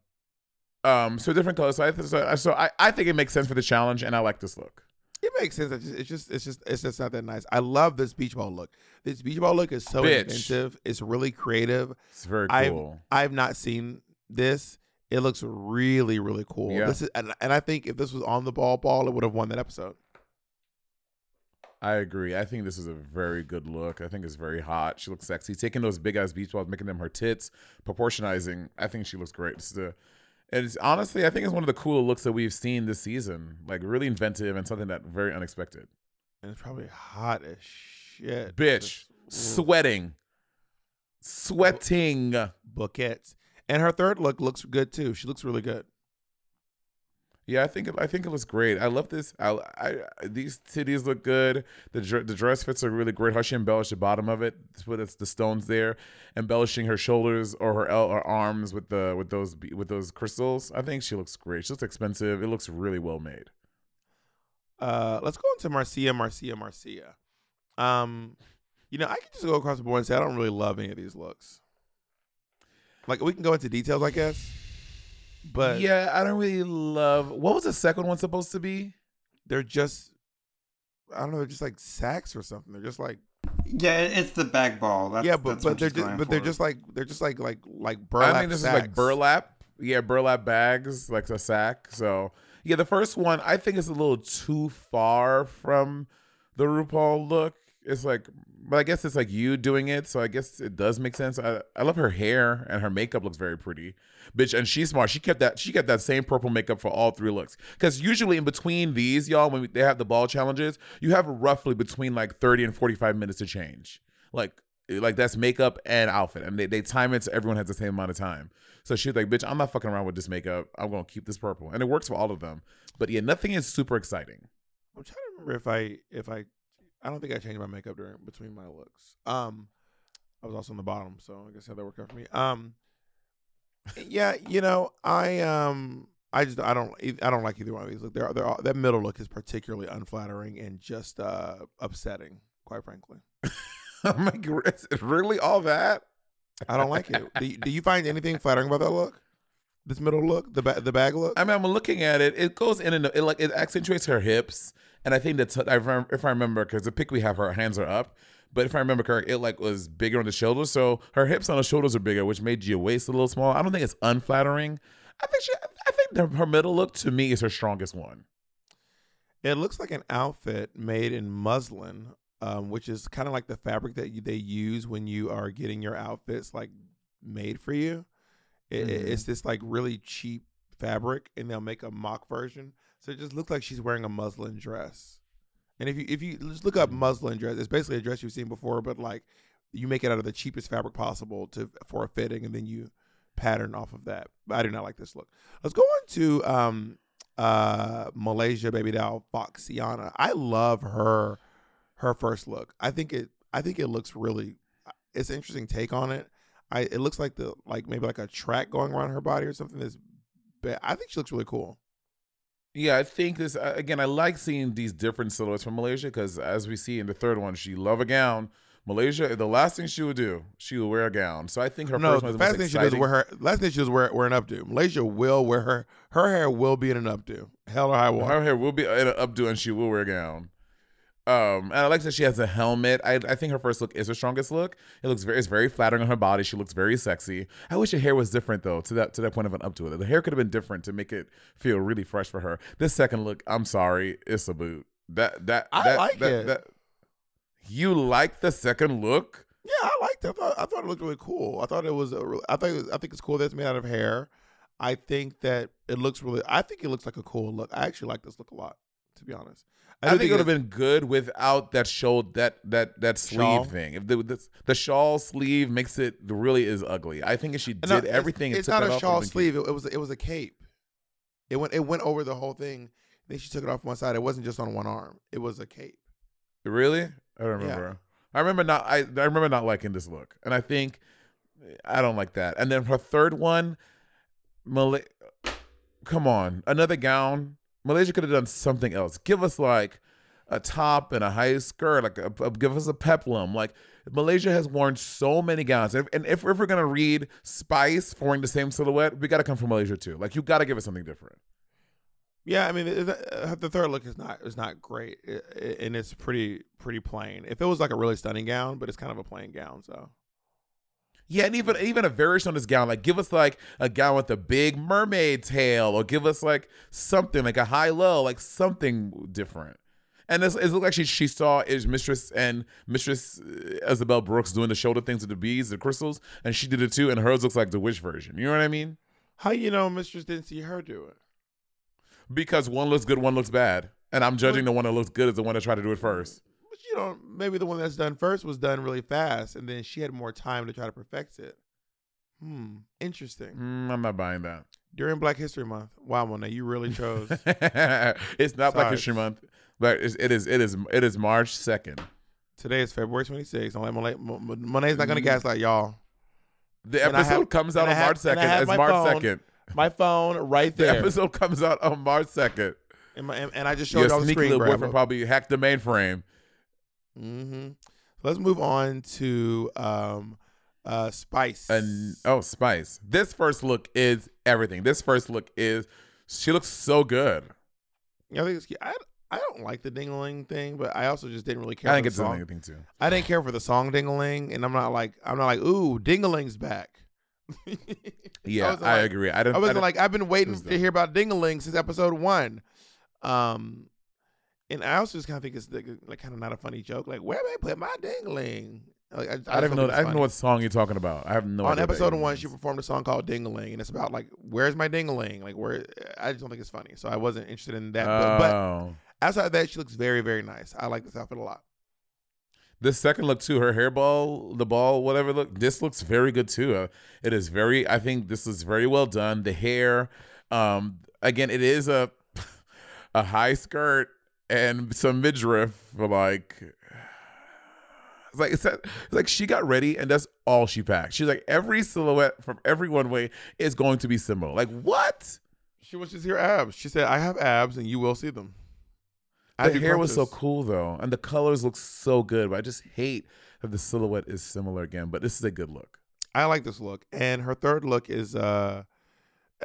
um, so different colors. So I, so, so I, I think it makes sense for the challenge, and I like this look. It makes sense. It's just, it's just, it's just, it's just not that nice. I love this beach ball look. This beach ball look is so Bitch. inventive. It's really creative. It's very I've, cool. I've not seen this. It looks really, really cool. Yeah. This is, and, and I think if this was on the ball ball, it would have won that episode. I agree. I think this is a very good look. I think it's very hot. She looks sexy. Taking those big ass beach balls, making them her tits, proportionizing. I think she looks great. This is and it's honestly, I think it's one of the cooler looks that we've seen this season. Like really inventive and something that very unexpected. And it's probably hot as shit. Bitch, Just- sweating, sweating. buckets. And her third look looks good too. She looks really good. Yeah, I think it, I think it looks great. I love this. I, I these titties look good. The the dress fits are really great. How she embellished the bottom of it with the stones there, embellishing her shoulders or her or arms with the with those with those crystals. I think she looks great. She looks expensive. It looks really well made. Uh, let's go into Marcia, Marcia, Marcia. Um, you know, I can just go across the board and say I don't really love any of these looks. Like we can go into details, I guess. But yeah, I don't really love. What was the second one supposed to be? they're just I don't know, they're just like sacks or something. They're just like Yeah, it's the bag ball. That's, yeah, but that's but they're just, going but they're just like they're just like like like burlap. I think this sacks. is like burlap. Yeah, burlap bags, like a sack. So yeah, the first one I think is a little too far from the RuPaul look. It's like, but I guess it's like you doing it, so I guess it does make sense. I, I love her hair and her makeup looks very pretty, bitch. And she's smart. She kept that. She kept that same purple makeup for all three looks. Because usually in between these, y'all, when we, they have the ball challenges, you have roughly between like thirty and forty five minutes to change. Like eh, like that's makeup and outfit and they, they time it so everyone has the same amount of time so she's like bitch i'm not fucking around with this makeup i'm gonna keep this purple and it works for all of them but yeah nothing is super exciting I'm trying to remember if I if I I don't think I changed my makeup during between my looks. Um, I was also on the bottom, so I guess how that worked out for me. Um, yeah, you know, I um, I just I don't I don't like either one of these. Look, they're they're all, that middle look is particularly unflattering and just uh upsetting, quite frankly. i'm like really all that I don't like it. do, you, do you find anything flattering about that look? This middle look, the ba- the bag look. i mean i'm looking at it it goes in and it like it accentuates her hips and i think that's if i remember because the pic we have her hands are up but if I remember correct, it like was bigger on the shoulders, so her hips on the shoulders are bigger, which made your waist a little small. I don't think it's unflattering. I think she, I think the, her middle look to me is her strongest one. It looks like an outfit made in muslin, um, which is kind of like the fabric that you, they use when you are getting your outfits like made for you. It, Mhm. It's this like really cheap fabric, and they'll make a mock version, so it just looks like she's wearing a muslin dress. And if you if you just look up muslin dress, it's basically a dress you've seen before, but like you make it out of the cheapest fabric possible to for a fitting, and then you pattern off of that. But I do not like this look. Let's go on to um uh Malaysia baby doll Foxiana. I love her her first look. I think it I think it looks really it's an interesting take on it. I it looks like the like maybe like a track going around her body or something that's I think she looks really cool. Yeah, I think this uh, again. I like seeing these different silhouettes from Malaysia because, as we see in the third one, she love a gown. Malaysia, the last thing she would do, she would wear a gown. So I think her no, the last thing she does wear her last thing she does wear wear an updo. Malaysia will wear her her hair will be in an updo. Hell or high water. Her hair will be in an updo, and she will wear a gown. Um, and I like that she has a helmet. I, I think her first look is her strongest look. It looks very, it's very flattering on her body. She looks very sexy. I wish her hair was different though. To that to that point of an updo, the hair could have been different to make it feel really fresh for her. This second look, I'm sorry, it's a boot. That that I that, like that, it. That, you like the second look? Yeah, I liked it. I thought I thought it looked really cool. I thought it was a real, I think I think it's cool that it's made out of hair. I think that it looks really I think it looks like a cool look. I actually like this look a lot, to be honest. I, do think, it would have been good without that shoulder that that that sleeve Shawl? thing. If the, the the shawl sleeve makes it really is ugly. I think if she did No, everything, It's, took not that a shawl sleeve. It, it was it was a cape. It went it went over the whole thing. Then she took it off one side. It wasn't just on one arm. It was a cape. Really? I don't remember. I remember not. I I remember not liking this look, and I think I don't like that. And then her third one, Malay. Come on, another gown. Malaysia could have done something else. Give us like a top and a high skirt. Like a, a- give us a peplum. Like Malaysia has worn so many gowns, and if, and if, if we're gonna read Spice wearing the same silhouette, we gotta come from Malaysia too. Like you gotta give us something different. Yeah, I mean uh, the third look is not is not great, and it's pretty pretty plain. If it was like a really stunning gown, but it's kind of a plain gown, so Yeah, and even even a variation on this gown, like give us like a gown with a big mermaid tail, or give us like something like a high low, like something different. And it's, it looked like she she saw is Mistress and Mistress uh, Isabelle Brooks doing the shoulder things with the beads, the crystals, and she did it too. And hers looks like the witch version. You know what I mean? How you know Mistress didn't see her do it? Because one looks good, one looks bad, and I'm judging the one that looks good as the one that tried to do it first. Know, maybe the one that's done first was done really fast, and then she had more time to try to perfect it. Hmm, interesting. Mm, I'm not buying that. During Black History Month, wow, Monet, you really chose. it's not Black History Month, but it's, it is it is it is March second. Today is February 26th. Don't let Monet, Mo- Mo- Monet's not Mm. gonna gaslight y'all. The And episode have- comes out on have- March second. It's March second. My phone right there. The episode comes out on March second. and, and, I just showed Your y'all the sneaky screen little grab. boyfriend probably hacked the mainframe. Mm-hmm. Let's move on to um, uh, Spice. And oh, Spice. This first look is everything. This first look is she looks so good. I think it's cute. I, I don't like the dingling thing, but I also just didn't really care. I think the it's song. anything too. I didn't care for the song dingling, and I'm not like I'm not like ooh dingling's back. Yeah, I, wasn't like- agree. I don't. I wasn't like I've been waiting to hear about dingling since episode one. Um, and I also just kind of think it's like, like kind of not a funny joke. Like where I put my dingling? Like, I, I, I don't even know. I don't know what song you're talking about. I have no. On episode one, she performed a song called "Dingling," and it's about like, "Where's my dingling?" Like, where? I just don't think it's funny, so I wasn't interested in that. But, but Oh. outside of that, she looks very, very nice. I like this outfit a lot. The second look too, her hair ball, the ball, whatever look, this looks very good too. Uh, it is very, I think this is very well done. The hair, um, again, it is a a high skirt and some midriff, like it's like it's, it's like she got ready and that's all she packed. She's like every silhouette from every one way is going to be similar. Like what? She wants to see her abs. She said, "I have abs, and you will see them." I The hair was so cool though, and the colors look so good. But I just hate that the silhouette is similar again. But this is a good look. I like this look, and her third look is. uh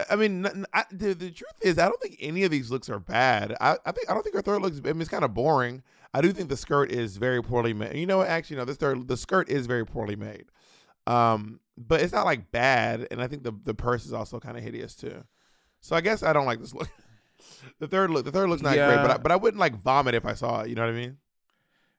I mean, I, the, the truth is, I don't think any of these looks are bad. I, I think I don't think her third looks. I mean, it's kind of boring. I do think the skirt is very poorly made. You know what? Actually, no. This third, the skirt is very poorly made. Um, but it's not like bad, and I think the the purse is also kind of hideous too. So I guess I don't like this look. the third look, the third looks not great, but I, but I wouldn't like vomit if I saw it. You know what I mean?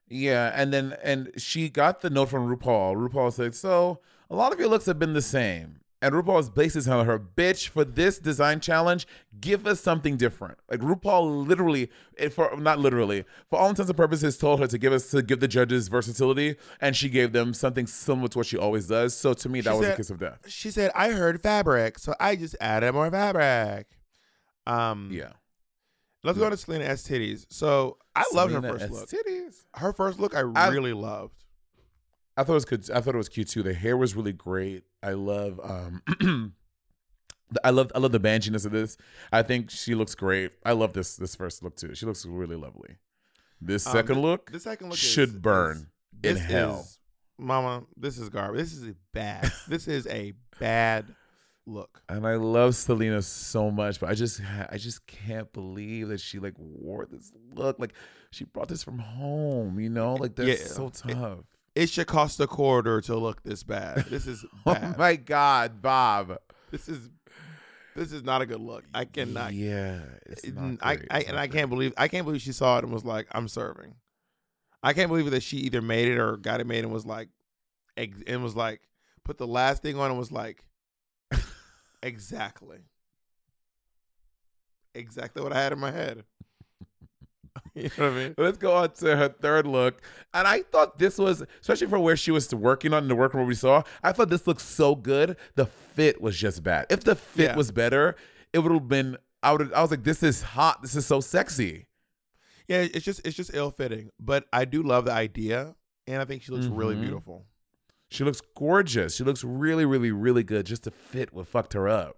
Yeah, and then and she got the note from RuPaul. RuPaul said, "So a lot of your looks have been the same." And RuPaul's basis on her, bitch, for this design challenge, give us something different. Like RuPaul literally, eh, for not literally, for all intents and purposes, told her to give us to give the judges versatility, and she gave them something similar to what she always does. So to me, that She was a kiss of death. She said, "I heard fabric, so I just added more fabric." Um, Yeah, Let's go to Salina EsTitties. So I loved her first S. look. Titties. Her first look, I, I- really loved. I thought it was good. I thought it was cute too. The hair was really great. I love um I love I love the banginess of this. I think she looks great. I love this this first look too. She looks really lovely. This Um, second the- look, The second look should is, burn is- in hell. is- Mama, this is garbage. This is a bad. this is a bad look. and I love Salina so much, but I just I just can't believe that she like wore this look. Like she brought this from home, you know? Like that's Yeah. so tough. It should cost a quarter to look this bad. This is oh my god, Bob. This is this is not a good look. I cannot. Yeah, it's not I. I and I can't believe I can't believe she saw it and was like, "I'm serving." I can't believe that she either made it or got it made and was like, and was like, put the last thing on and was like, exactly, exactly what I had in my head. you know what I mean? Let's go on to her third look. And I thought this was, especially for where she was working on the workroom we saw, I thought this looked so good. The fit was just bad. If the fit Yeah. was better, it would have been, I would I was like, this is hot. This is so sexy. Yeah, it's just it's just ill fitting, but I do love the idea, and I think she looks really Mhm. beautiful. She looks gorgeous. She looks really, really, really good. Just the fit what fucked her up.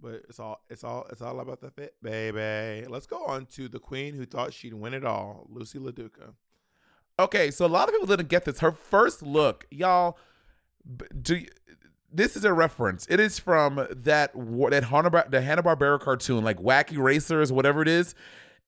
But it's all it's all it's all about the fit, baby. Let's go on to the queen who thought she'd win it all, Loosey LaDuca. Okay, so a lot of people didn't get this. Her first look, y'all. Do this is a reference? It is from that that Hanna the Hanna Barbera cartoon, like Wacky Racers, whatever it is.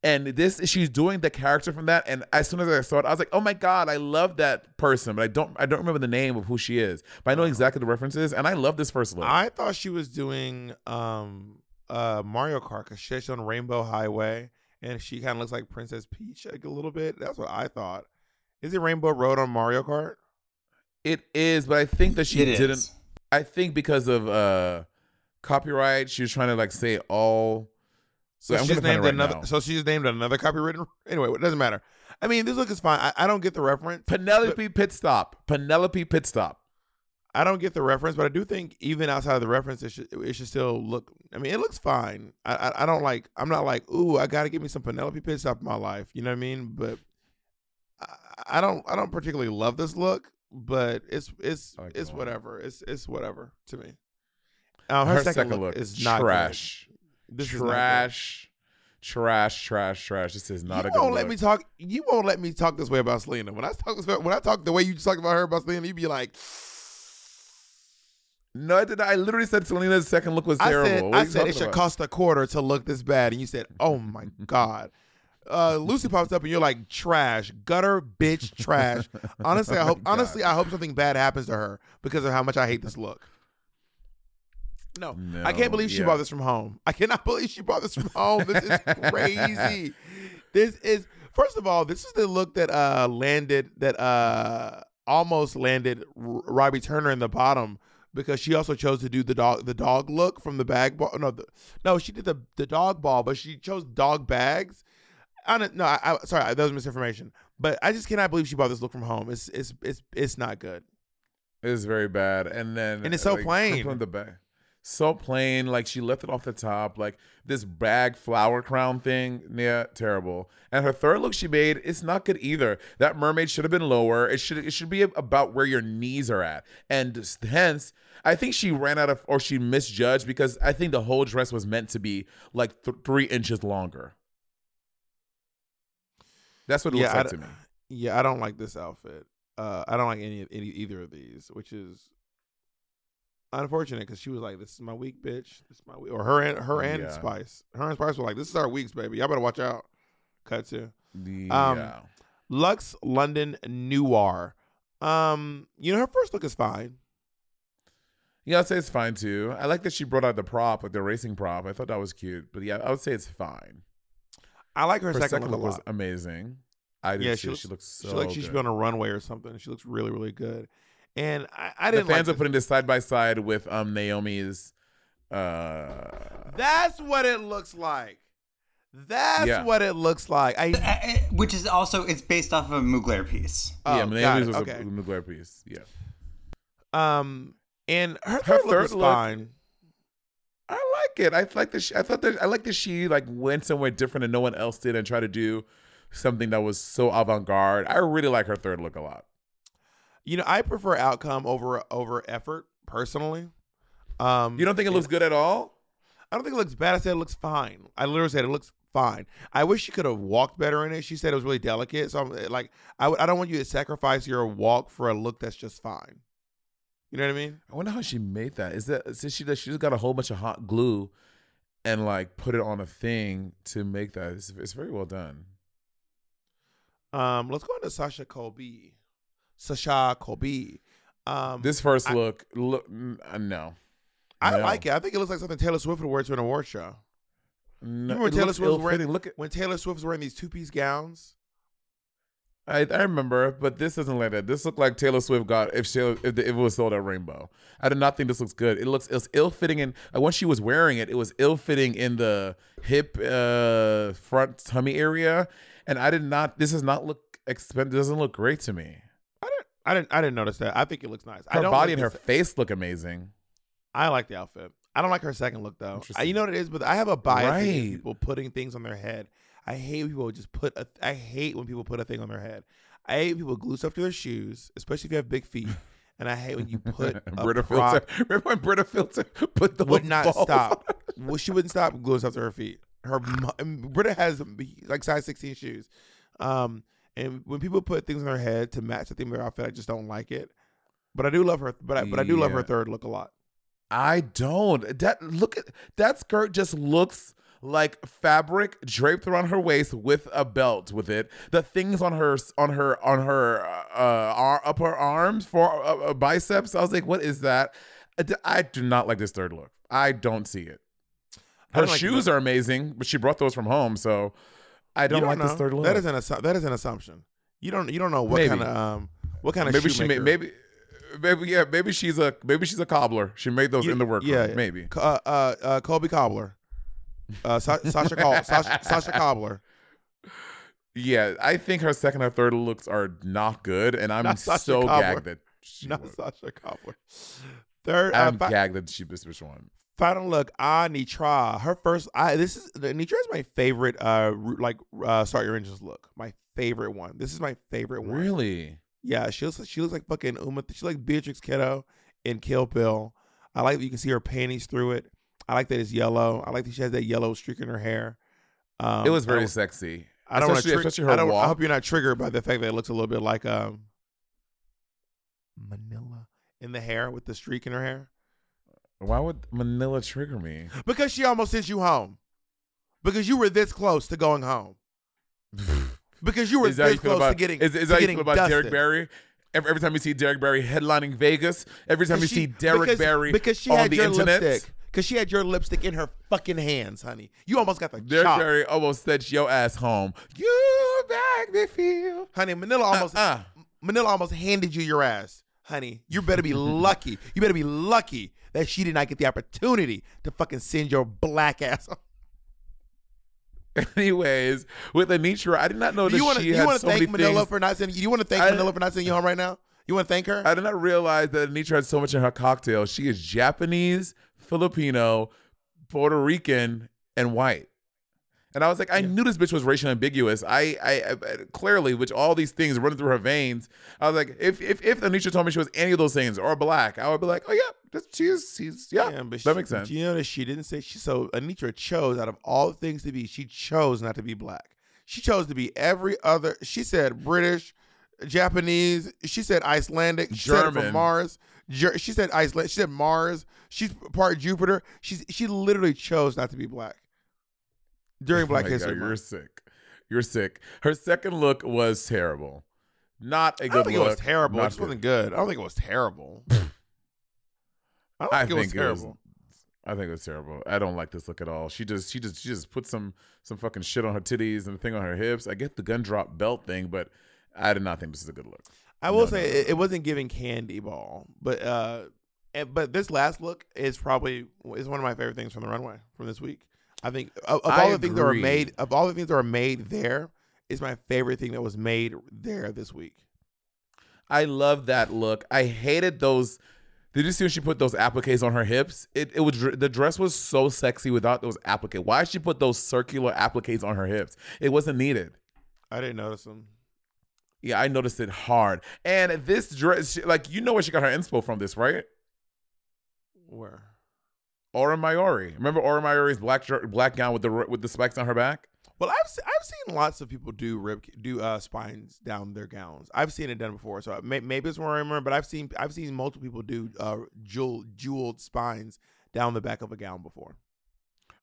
And this, she's doing the character from that. And as soon as I saw it, I was like, "Oh my god, I love that person!" But I don't, I don't remember the name of who she is. But I know exactly the references, and I love this first look. I thought she was doing um uh Mario Kart because she's on Rainbow Highway and she kind of looks like Princess Peach like a little bit. That's what I thought. Is it Rainbow Road on Mario Kart? It is, but I think that she It is. didn't. I think because of uh copyright, she was trying to like say all. So she's named right another. now. So she's named another copywritten. Anyway, it doesn't matter. I mean, this look is fine. I, I don't get the reference. Penelope Pit Stop. Penelope Pit Stop. I don't get the reference, but I do think even outside of the reference, it should it should still look. I mean, it looks fine. I I, I don't like. I'm not like, ooh, I got to give me some Penelope Pit Stop in my life. You know what I mean? But I, I don't I don't particularly love this look, but it's it's it's whatever. It's it's whatever to me. Um, her, second, look, is not good. Trash. This is trash, trash, trash, trash. This is not you a good won't let look. me talk. You won't let me talk this way about Salina. When I talk this way, when I talk the way you talk about her about Salina, you'd be like, No, I did. not. I literally said Salina's second look was I terrible. said, What I said it should about? cost a quarter to look this bad, and you said, "Oh my god." Uh, Loosey pops up and you're like trash, gutter, bitch, trash. honestly, I hope. Oh Honestly, I hope something bad happens to her because of how much I hate this look. No, I can't believe she yeah. bought this from home. I cannot believe she bought this from home. This is crazy. this is first of all, this is the look that uh landed that uh almost landed Robbie Turner in the bottom because she also chose to do the dog the dog look from the bag ball. No, the, no, she did the the dog ball, but she chose dog bags. I don't no, I, I sorry, that was misinformation. But I just cannot believe she bought this look from home. It's it's it's it's not good. It's very bad, and then And it's so like, plain. From the back, so plain. Like she left it off the top, like this bag flower crown thing. Yeah, terrible. And her third look she made, it's not good either. That mermaid should have been lower. It should it should be about where your knees are at, and hence. I think she ran out of, or she misjudged because I think the whole dress was meant to be like th- three inches longer. That's what it looks I like d- to me. Yeah, I don't like this outfit. Uh, I don't like any, any either of these, which is unfortunate because she was like, "This is my week, bitch. This is my week." Or her and her and Yeah. Spice, her and Spice were like, "This is our weeks, baby. Y'all better watch out." Cut to Yeah. Um, Luxx London Noir. Um, you know her first look is fine. Yeah, I'd say it's fine too. I like that she brought out the prop, like the racing prop. I thought that was cute. But yeah, I would say it's fine. I like her, Her second, second look look was amazing. I Yeah, she looks- she looks so she looks like she should be on a runway or something. She looks really, really good. And I, I didn't. The fans like are putting this side by side with um Naomi's. Uh, That's what it looks like. That's Yeah. what it looks like. I Uh, uh, Which is also it's based off of a Mugler piece. oh, yeah, got Naomi's was okay. a Mugler piece. Yeah, Um, and her Her third look third was look- fine. I like it. I like that. She, I thought that I like that she like went somewhere different and no one else did, and tried to do something that was so avant garde. I really like her third look a lot. You know, I prefer outcome over over effort personally. Um, You don't think it looks good at all? I don't think it looks bad. I said it looks fine. I literally said it looks fine. I wish she could have walked better in it. She said it was really delicate. So I'm like, I would- I don't want you to sacrifice your walk for a look that's just fine. You know what I mean? I wonder how she made that. Is that since she does, she just got a whole bunch of hot glue and like put it on a thing to make that? It's, it's very well done. Um, let's go into Sasha Colby. Sasha Colby. Um, This first I- look, look, mm, no, I No. like it. I think it looks like something Taylor Swift would wear to an award show. no. Remember when Taylor Swift was wearing- Look at, When Taylor Swift was wearing these two piece gowns. I, I remember, but this isn't like that. This looked like Taylor Swift got if she if, the, if it was sold at Rainbow. I do not think this looks good. It looks it's ill fitting and uh, when she was wearing it, it was ill fitting in the hip uh front tummy area, and I did not. This does not look expensive. Doesn't look great to me. I didn't. I didn't. Notice that. I think it looks nice. I Her body like and her face look amazing. I like the outfit. I don't like her second look though. I, you know what it is, but I have a bias against Right. people putting things on their head. I hate when people just put. A, I hate when people put a thing on their head. I hate people glue stuff to their shoes, especially if you have big feet. And I hate when you put a Brita prop- filter. Remember when Brita filter put the would not stop. on- well, she wouldn't stop gluing stuff to her feet. Her Brita has like size sixteen shoes, um, and when people put things in their head to match the theme of their outfit, I just don't like it. But I do love her. But I, but I do love her third look a lot. I don't. That look at that skirt just looks like fabric draped around her waist with a belt with it. The things on her on her on her uh, ar- upper arms for uh, uh, biceps. I was like, what is that? I do not like this third look. I don't see it. Her don't like shoes are amazing, but she brought those from home, so I don't You like know. this third look. That is an assu- that is an assumption. You don't you don't know what Maybe. kind of um what kind of maybe she made maybe maybe yeah maybe she's a maybe she's a cobbler. She made those Yeah, in the workroom. yeah. maybe. uh, uh, uh, Kobe Cobbler, uh, Sa- Sasha, Col- Sasha Sasha Cobbler. Yeah, I think her second or third looks are not good, and I'm Not so Cobbler. gagged that she Not won. Sasha Cobbler. Third, uh, I'm fi- gagged that she this bitch won. Final look. Anetra. Her first. I this is Anetra is my favorite. Uh, like uh, start your engines look. My favorite one. This is my favorite one. Really? Yeah, she looks. She looks like fucking Uma. She like Beatrix Kiddo in Kill Bill. I like that you can see her panties through it. I like that it's yellow. I like that she has that yellow streak in her hair. Um, it was I very don't- sexy. I don't want to. her I, don't, I hope you're not triggered by the fact that it looks a little bit like um Manila in the hair with the streak in her hair Why would Manila trigger me? because she almost sent you home because you were this close to going home because you were is that how this you close about to getting is, is that you feel about dusted. Derek Barry? Every, every time you see Derek Barry headlining Vegas, every time you Because see Derek because, Barry because she on had the your internet, lipstick because she had your lipstick in her fucking hands, honey. You almost got the Derek chop, Barry almost sent your ass home. You make me feel. honey. Manila almost uh. Manila almost handed you your ass, honey. You better be lucky. You better be lucky that she did not get the opportunity to fucking send your black ass. home. Anyways, with Anetra, I did not know that you want to she you had want to so thank many Manila things. for not sending? You want to thank I- Manila for not sending you home right now? You want to thank her? I did not realize that Anetra had so much in her cocktail. She is Japanese, Filipino, Puerto Rican, and white. And I was like, I knew this bitch was racially ambiguous. I, I, I clearly, which all these things running through her veins. I was like, if if if Anetra told me she was any of those things or black, I would be like, oh yeah, this, she is. She's yeah, but that she- makes sense. You notice she didn't say she. So Anetra chose out of all things to be, she chose not to be black. She chose to be every other. She said British, Japanese. She said Icelandic. She said from German. Mars. She said Iceland. She said Mars. She's part Jupiter. She's she literally chose not to be black during Black Oh History God, You're sick. You're sick. Her second look was terrible. Not a good I don't think look. it was terrible. It Not just good. wasn't good. I don't think it was terrible. I don't I think it was think terrible. I think it was terrible. I don't like this look at all. She just she just she just put some some fucking shit on her titties and the thing on her hips. I get the gun drop belt thing, but I did not think this is a good look. I will No, say no, no, it, it wasn't giving candy ball, but uh, but this last look is probably is one of my favorite things from the runway from this week. I think of, of I all the things that were made of all the things that were made there is my favorite thing that was made there this week. I love that look. I hated those. Did you see when she put those appliques on her hips? It it was the dress was so sexy without those appliques. Why did she put those circular appliques on her hips? It wasn't needed. I didn't notice them. Yeah, I noticed it hard. And this dress, like you know where she got her inspo from. This right? Where? Aura Mayori. Remember Aura Mayori's black dr- black gown with the with the spikes on her back? Well, I've se- I've seen lots of people do rib do uh, spines down their gowns. I've seen it done before, so may, maybe it's more I remember. But I've seen I've seen multiple people do uh, jewel jeweled spines down the back of a gown before.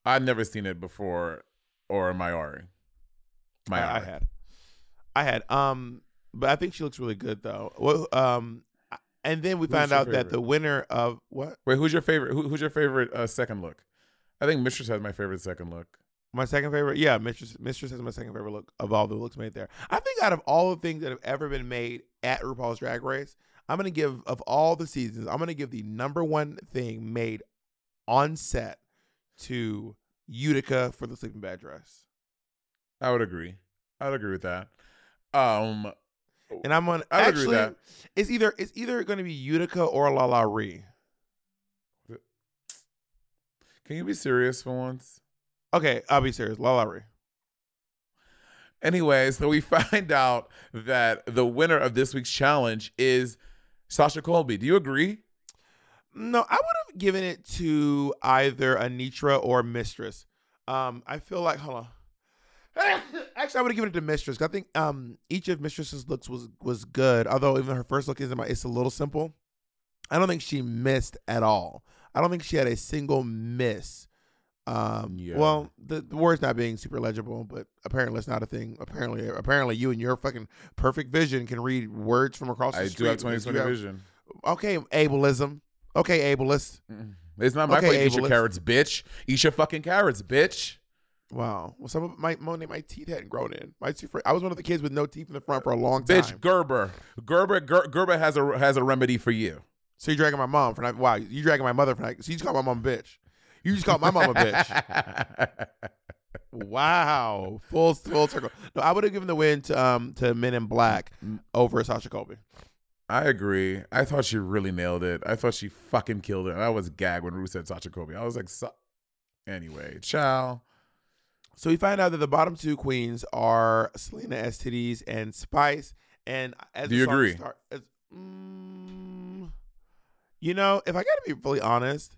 I've never seen it before Aura Mayori. Mayori. I, I had, I had. Um, but I think she looks really good though. Well, um, and then we Who's found your out that the winner of what Wait, who's your favorite? Who, who's your favorite uh, second look? I think Mistress has my favorite second look. my second favorite, yeah, Mistress. Mistress has my second favorite look of all the looks made there. I think out of all the things that have ever been made at RuPaul's Drag Race, I'm gonna give of all the seasons, I'm gonna give the number one thing made on set to Utica for the sleeping bag dress. I would agree. I would agree with that. Um, And I'm on I would agree with actually it's either it's either gonna be Utica or Lala Ri. can you be serious for once? Okay, I'll be serious. Lala Ri. Anyway, so we find out that the winner of this week's challenge is Sasha Colby. Do you agree? No, I would have given it to either Anetra or Mistress. Um, I feel like hold on. Actually, I would have given it to Mistress. I think um each of Mistress's looks was was good. Although even her first look isn't my, it's a little simple. I don't think she missed at all. I don't think she had a single miss. Um, Yeah. well, the, the word's not being super legible, but apparently it's not a thing. Apparently, apparently you and your fucking perfect vision can read words from across the I street. do have 2020 have- vision. Okay, ableism. Okay, ableist. It's not my Okay, fault. Eat your carrots, bitch. Eat your fucking carrots, bitch. Wow. Well, some of my Monet, my teeth hadn't grown in. My teeth, I was one of the kids with no teeth in the front for a long time. Bitch, Gerber, Gerber, Ger- Gerber has a has a remedy for you. So you're dragging my mom for not. Wow, you dragging my mother for not. So you just called my mom a bitch. You just called my mom a bitch. Wow, full full circle. No, I would have given the win to um to Men in Black over Sasha Colby. I agree. I thought she really nailed it. I thought she fucking killed it. And I was gagged when Ruth said Sasha Kobe. I was like, so- anyway, ciao. So we find out that the bottom two queens are Salina STDs and Spice. And as Do you agree? start- as- mm, you know, if I got to be fully honest,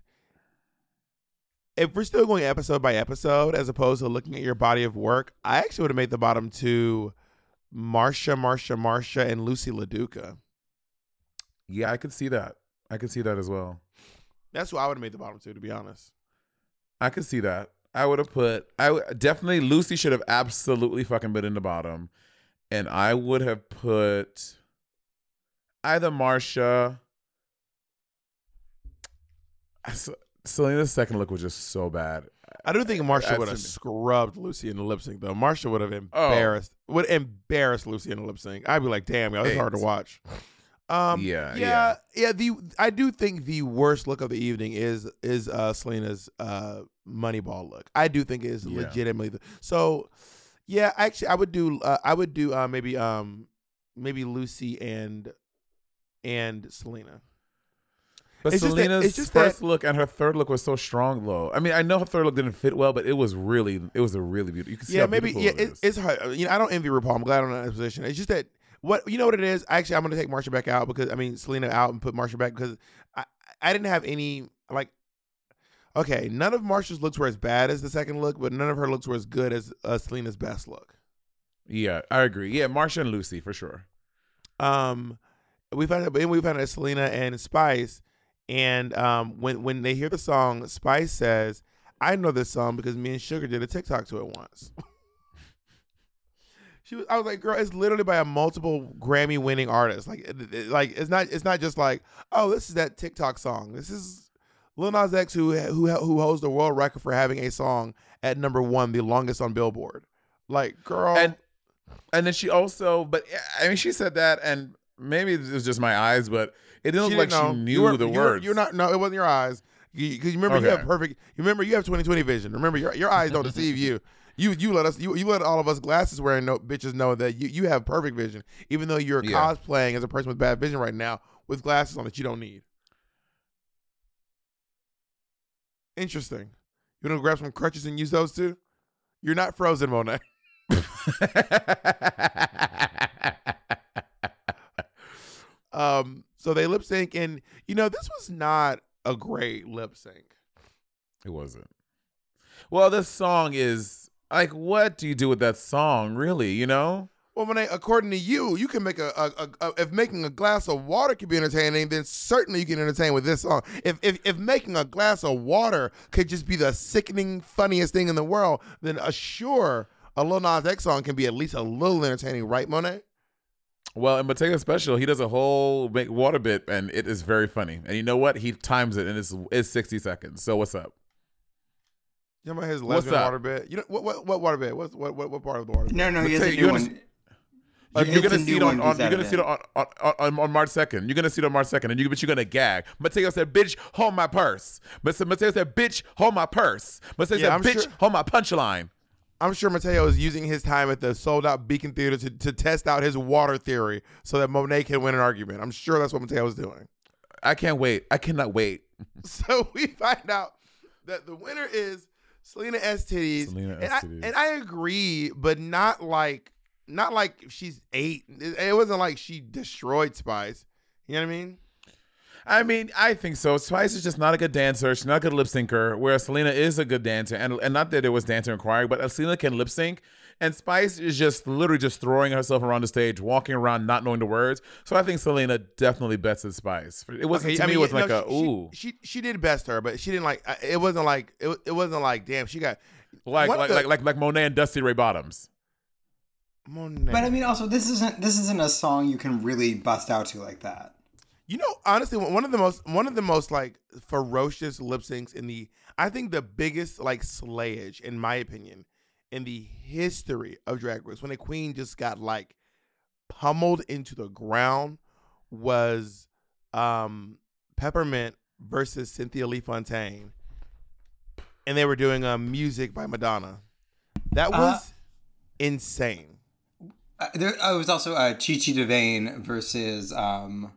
if we're still going episode by episode as opposed to looking at your body of work, I actually would have made the bottom two Marcia, Marcia, Marcia, and Loosey LaDuca. Yeah, I could see that. I could see that as well. That's who I would have made the bottom two, to be honest. I could see that. I would have put. I definitely Loosey should have absolutely fucking been in the bottom, and I would have put either Marcia. Salina's second look was just so bad. I do think Marcia would have scrubbed Loosey in the lip sync though. Marcia would have Oh. embarrassed would embarrass Loosey in the lip sync. I'd be like, damn, y'all, it's hard to watch. Um, Yeah, yeah, yeah. The I do think the worst look of the evening is is uh, Salina's uh, Moneyball look. I do think it is Yeah. legitimately the, so. Yeah, actually, I would do. Uh, I would do uh, maybe um maybe Loosey and and Salina. But It's just that- Salina's it's just first that- look and her third look was so strong, though. I mean, I know her third look didn't fit well, but it was really, it was a really beautiful. You can see yeah, maybe yeah, it it's hard. You know, I don't envy RuPaul. I'm glad I'm not in that position. It's just that what you know what it is. Actually, I'm gonna take Marcia back out because I mean Salina out and put Marcia back because I I didn't have any like. Okay, none of Marcia's looks were as bad as the second look, but none of her looks were as good as uh, Salina's best look. yeah, I agree. Yeah, Marcia and Loosey for sure. Um, we found out, and we found out Salina and Spice, and um, when when they hear the song, Spice says, "I know this song because me and Sugar did a TikTok to it once." she was, I was like, "Girl, it's literally by a multiple Grammy winning artist. Like, it- it- like it's not it's not just like, oh, this is that TikTok song. This is Lil Nas X who who who holds the world record for having a song at number one, the longest on Billboard. Like, girl, And and then she also, but I mean, she said that, and maybe it was just my eyes, but it didn't look like didn't know. she knew the you words. You're not. No, it wasn't your eyes. Because you, remember you have perfect. You remember you have 2020 vision. Remember your your eyes don't deceive you. You you let us you, you let all of us glasses wearing no, bitches know that you, you have perfect vision, even though you're Yeah. cosplaying as a person with bad vision right now with glasses on that you don't need. Interesting. You want to grab some crutches and use those too? You're not frozen, Monet. Um, so they lip sync, and you know this was not a great lip sync. it wasn't. Well, this song is like, what do you do with that song, really? You know? Well, Monet, according to you, you can make a, a, a, if making a glass of water can be entertaining, then certainly you can entertain with this song. If if if making a glass of water could just be the sickening funniest thing in the world, then uh, sure, a Lil Nas X song can be at least a little entertaining, right, Monet? Well, in Matteo Special, he does a whole make water bit, and it is very funny. And you know what? He times it, and it's it's sixty seconds. So what's up? You know about his What's lesbian up? water bit? You know what what what water bit? What's what what, what part of the water bit? No, no, he has Matteo, a you're new gonna one. You're gonna see it on, on you're gonna see it on, on, on, on March second. You're gonna see it on March second, and you but you're gonna gag. Matteo said, "Bitch, hold my purse." But Matteo said, "Bitch, hold my purse." Matteo Yeah, said, I'm "Bitch, sure- hold my punchline." I'm sure Matteo is using his time at the sold out Beacon Theater to, to test out his water theory so that Monet can win an argument. I'm sure that's what Matteo is doing. I can't wait. I cannot wait. So we find out that the winner is Selena S titties. Salina and S. I, Titties. and I agree, but not like not like she's eight. It, it wasn't like she destroyed Spice. You know what I mean? I mean, I think so. Spice is just not a good dancer. She's not a good lip syncer. Whereas Salina is a good dancer, and and not that it was dancer inquiry, but Salina can lip sync, and Spice is just literally just throwing herself around the stage, walking around, not knowing the words. So I think Salina definitely bets at Spice. It wasn't Okay, to I me. mean, it was no, like a she, she- ooh, She, she did best her, but she didn't like. uh, It wasn't like it. It wasn't like damn. She got like like, the- like like like Monet and Dusty Ray Bottoms. Monet. But I mean, also, this isn't this isn't a song you can really bust out to like that. You know, honestly, one of the most one of the most like ferocious lip syncs in the I think the biggest like slayage, in my opinion, in the history of Drag Race when a queen just got like pummeled into the ground was um Peppermint versus Cynthia Lee Fontaine. And they were doing um, music by Madonna. That was insane. Uh, there uh, was also uh, Chi Chi DeVayne versus um,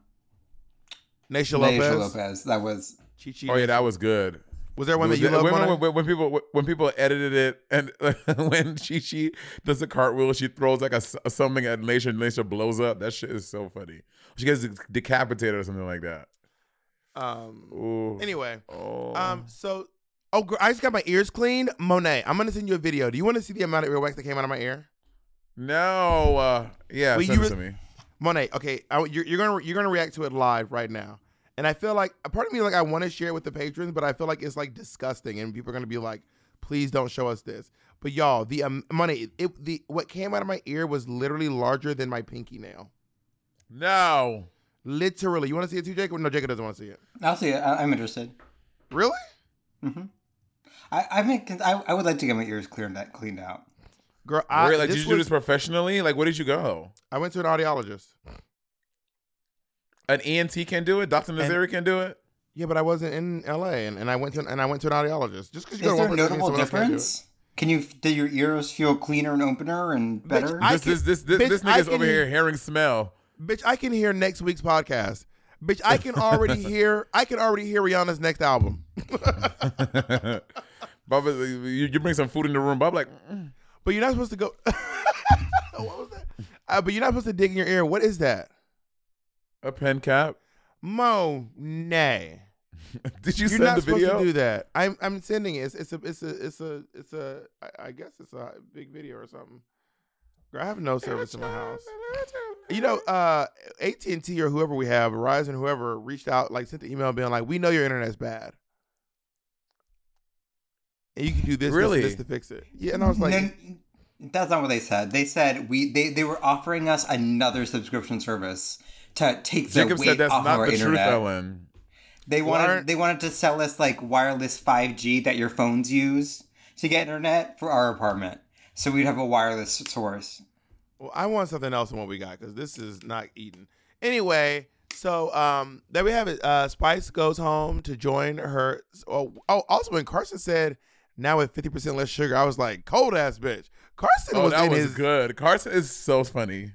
Naysha Lopez. Naysha Lopez. That was Chi-Chi. Oh yeah, that was good. Was there one that you loved? when, when, when people when people edited it and when she she does a cartwheel, she throws like a something at Naysha and Naysha blows up. That shit is so funny. She gets decapitated or something like that. Um. Ooh. Anyway, Oh. um. So, oh, I just got my ears cleaned. Monet, I'm gonna send you a video. Do you want to see the amount of earwax that came out of my ear? no. Uh, yeah, Well, send you it to me. Monet, okay, I, you're, you're gonna you're gonna react to it live right now, and I feel like a part of me like I want to share it with the patrons, but I feel like it's like disgusting, and people are gonna be like, please don't show us this. But y'all, the um, Monet, it the what came out of my ear was literally larger than my pinky nail. No. Literally, you want to see it too, Jacob? No, Jacob doesn't want to see it. I'll see it. I, I'm interested. Really? Mm-hmm. I I think I, I would like to get my ears cleared out, cleaned out. Girl, I, Really? Like, did you do this professionally? Like, where did you go? I went to an audiologist. An ENT can do it. Doctor Nazari can do it. Yeah, but I wasn't in LA, and, and I went to and I went to an audiologist. Just because you Is go there a one place notable someone else can't do difference? Can you did your ears feel cleaner and opener and better? I This can- this this this, bitch, this nigga's over hear- here hearing smell. Bitch, I can hear next week's podcast. Bitch, I can already hear I can already hear Rihanna's next album. Baba, you, you bring some food in the room. Bob like, mm. But you're not supposed to go. what was that? Uh, but you're not supposed to dig in your ear. What is that? A pen cap. Mo, nay. Did you You're send not the supposed video? to do that. I'm I'm sending it. It's, it's a it's a it's a it's a I, I guess it's a big video or something. Girl, I have no service in my house. You know, uh, AT and T or whoever we have, Verizon, whoever reached out, like sent the email being like, "We know your internet's bad, and you can do this, this, Really? and this to fix it." Yeah, and I was like, No, that's not what they said. They said we they, they were offering us another subscription service to take the Jacob weight said that's off not of our the truth. Ellen. They wanted they wanted to sell us like wireless 5G that your phones use to get internet for our apartment. So we'd have a wireless source. Well, I want something else than what we got because this is not eating. Anyway, so um, there we have it. Uh, Spice goes home to join her. Oh, oh, also when Carson said now with fifty percent less sugar, I was like, cold ass bitch. Carson Oh, was that in was his. good. Carson is so funny.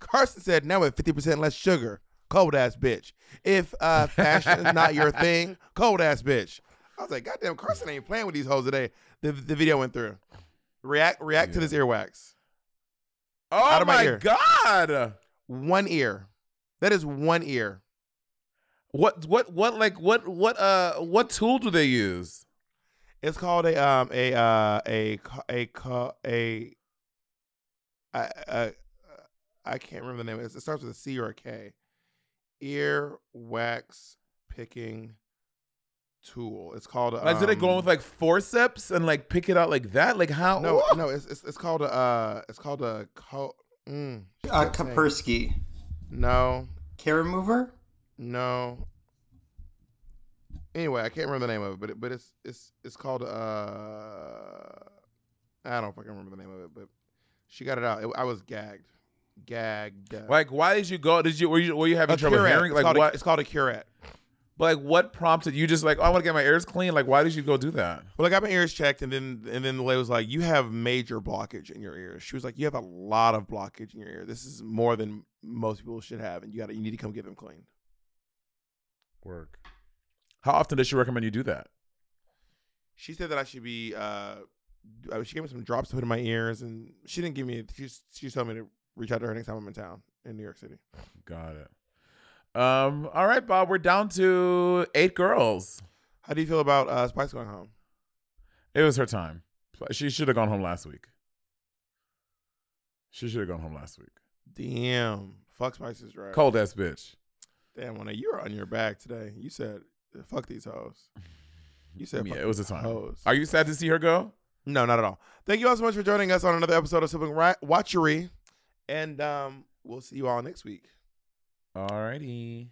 Carson said now with fifty percent less sugar, cold ass bitch. If uh, fashion is not your thing, cold ass bitch. I was like, goddamn, Carson ain't playing with these hoes today. The the video went through. React react to this earwax. Oh Out of my my ear. god! One ear. That is one ear. What what what like what what uh what tool do they use? It's called a um a uh a ca- a ca- a I I I can't remember the name. It starts with a C or a K. Ear wax picking tool. It's called a, Like, do they go in um, with like forceps and like pick it out like that? Like how? no Ooh. no it's, it's it's called a uh it's called a co- mm, Uh, what's the name? Kaspersky. no Care remover? no. Anyway, I can't remember the name of it, but it, but it's it's it's called uh I don't fucking remember the name of it, but she got it out. It- I was gagged, gagged. Like, why did you go? Did you were you were you having a trouble curette. hearing? It's Like called A, what? it's called a curette. But like what prompted you? Just like, oh, I want to get my ears clean. Like, why did you go do that? Well, I got my ears checked, and then and then the lady was like, "You have major blockage in your ears." She was like, "You have a lot of blockage in your ear. This is more than most people should have, and you got to you need to come get them cleaned." Work. How often does she recommend you do that? She said that I should be. uh uh, She gave me some drops to put in my ears, and she didn't give me. She she told me to reach out to her next time I'm in town in New York City. Got it. Um. All right, Bob. We're down to eight girls. How do you feel about uh, Spice going home? It was her time. She should have gone home last week. She should have gone home last week. Damn, fuck Spice is right. Cold ass bitch. Damn, when you were on your back today, you said, "Fuck these hoes." You said, Yeah, it was a time. Hoes. Are you sad to see her go? No, not at all. Thank you all so much for joining us on another episode of Sibling Watchery. And um, we'll see you all next week. Alrighty.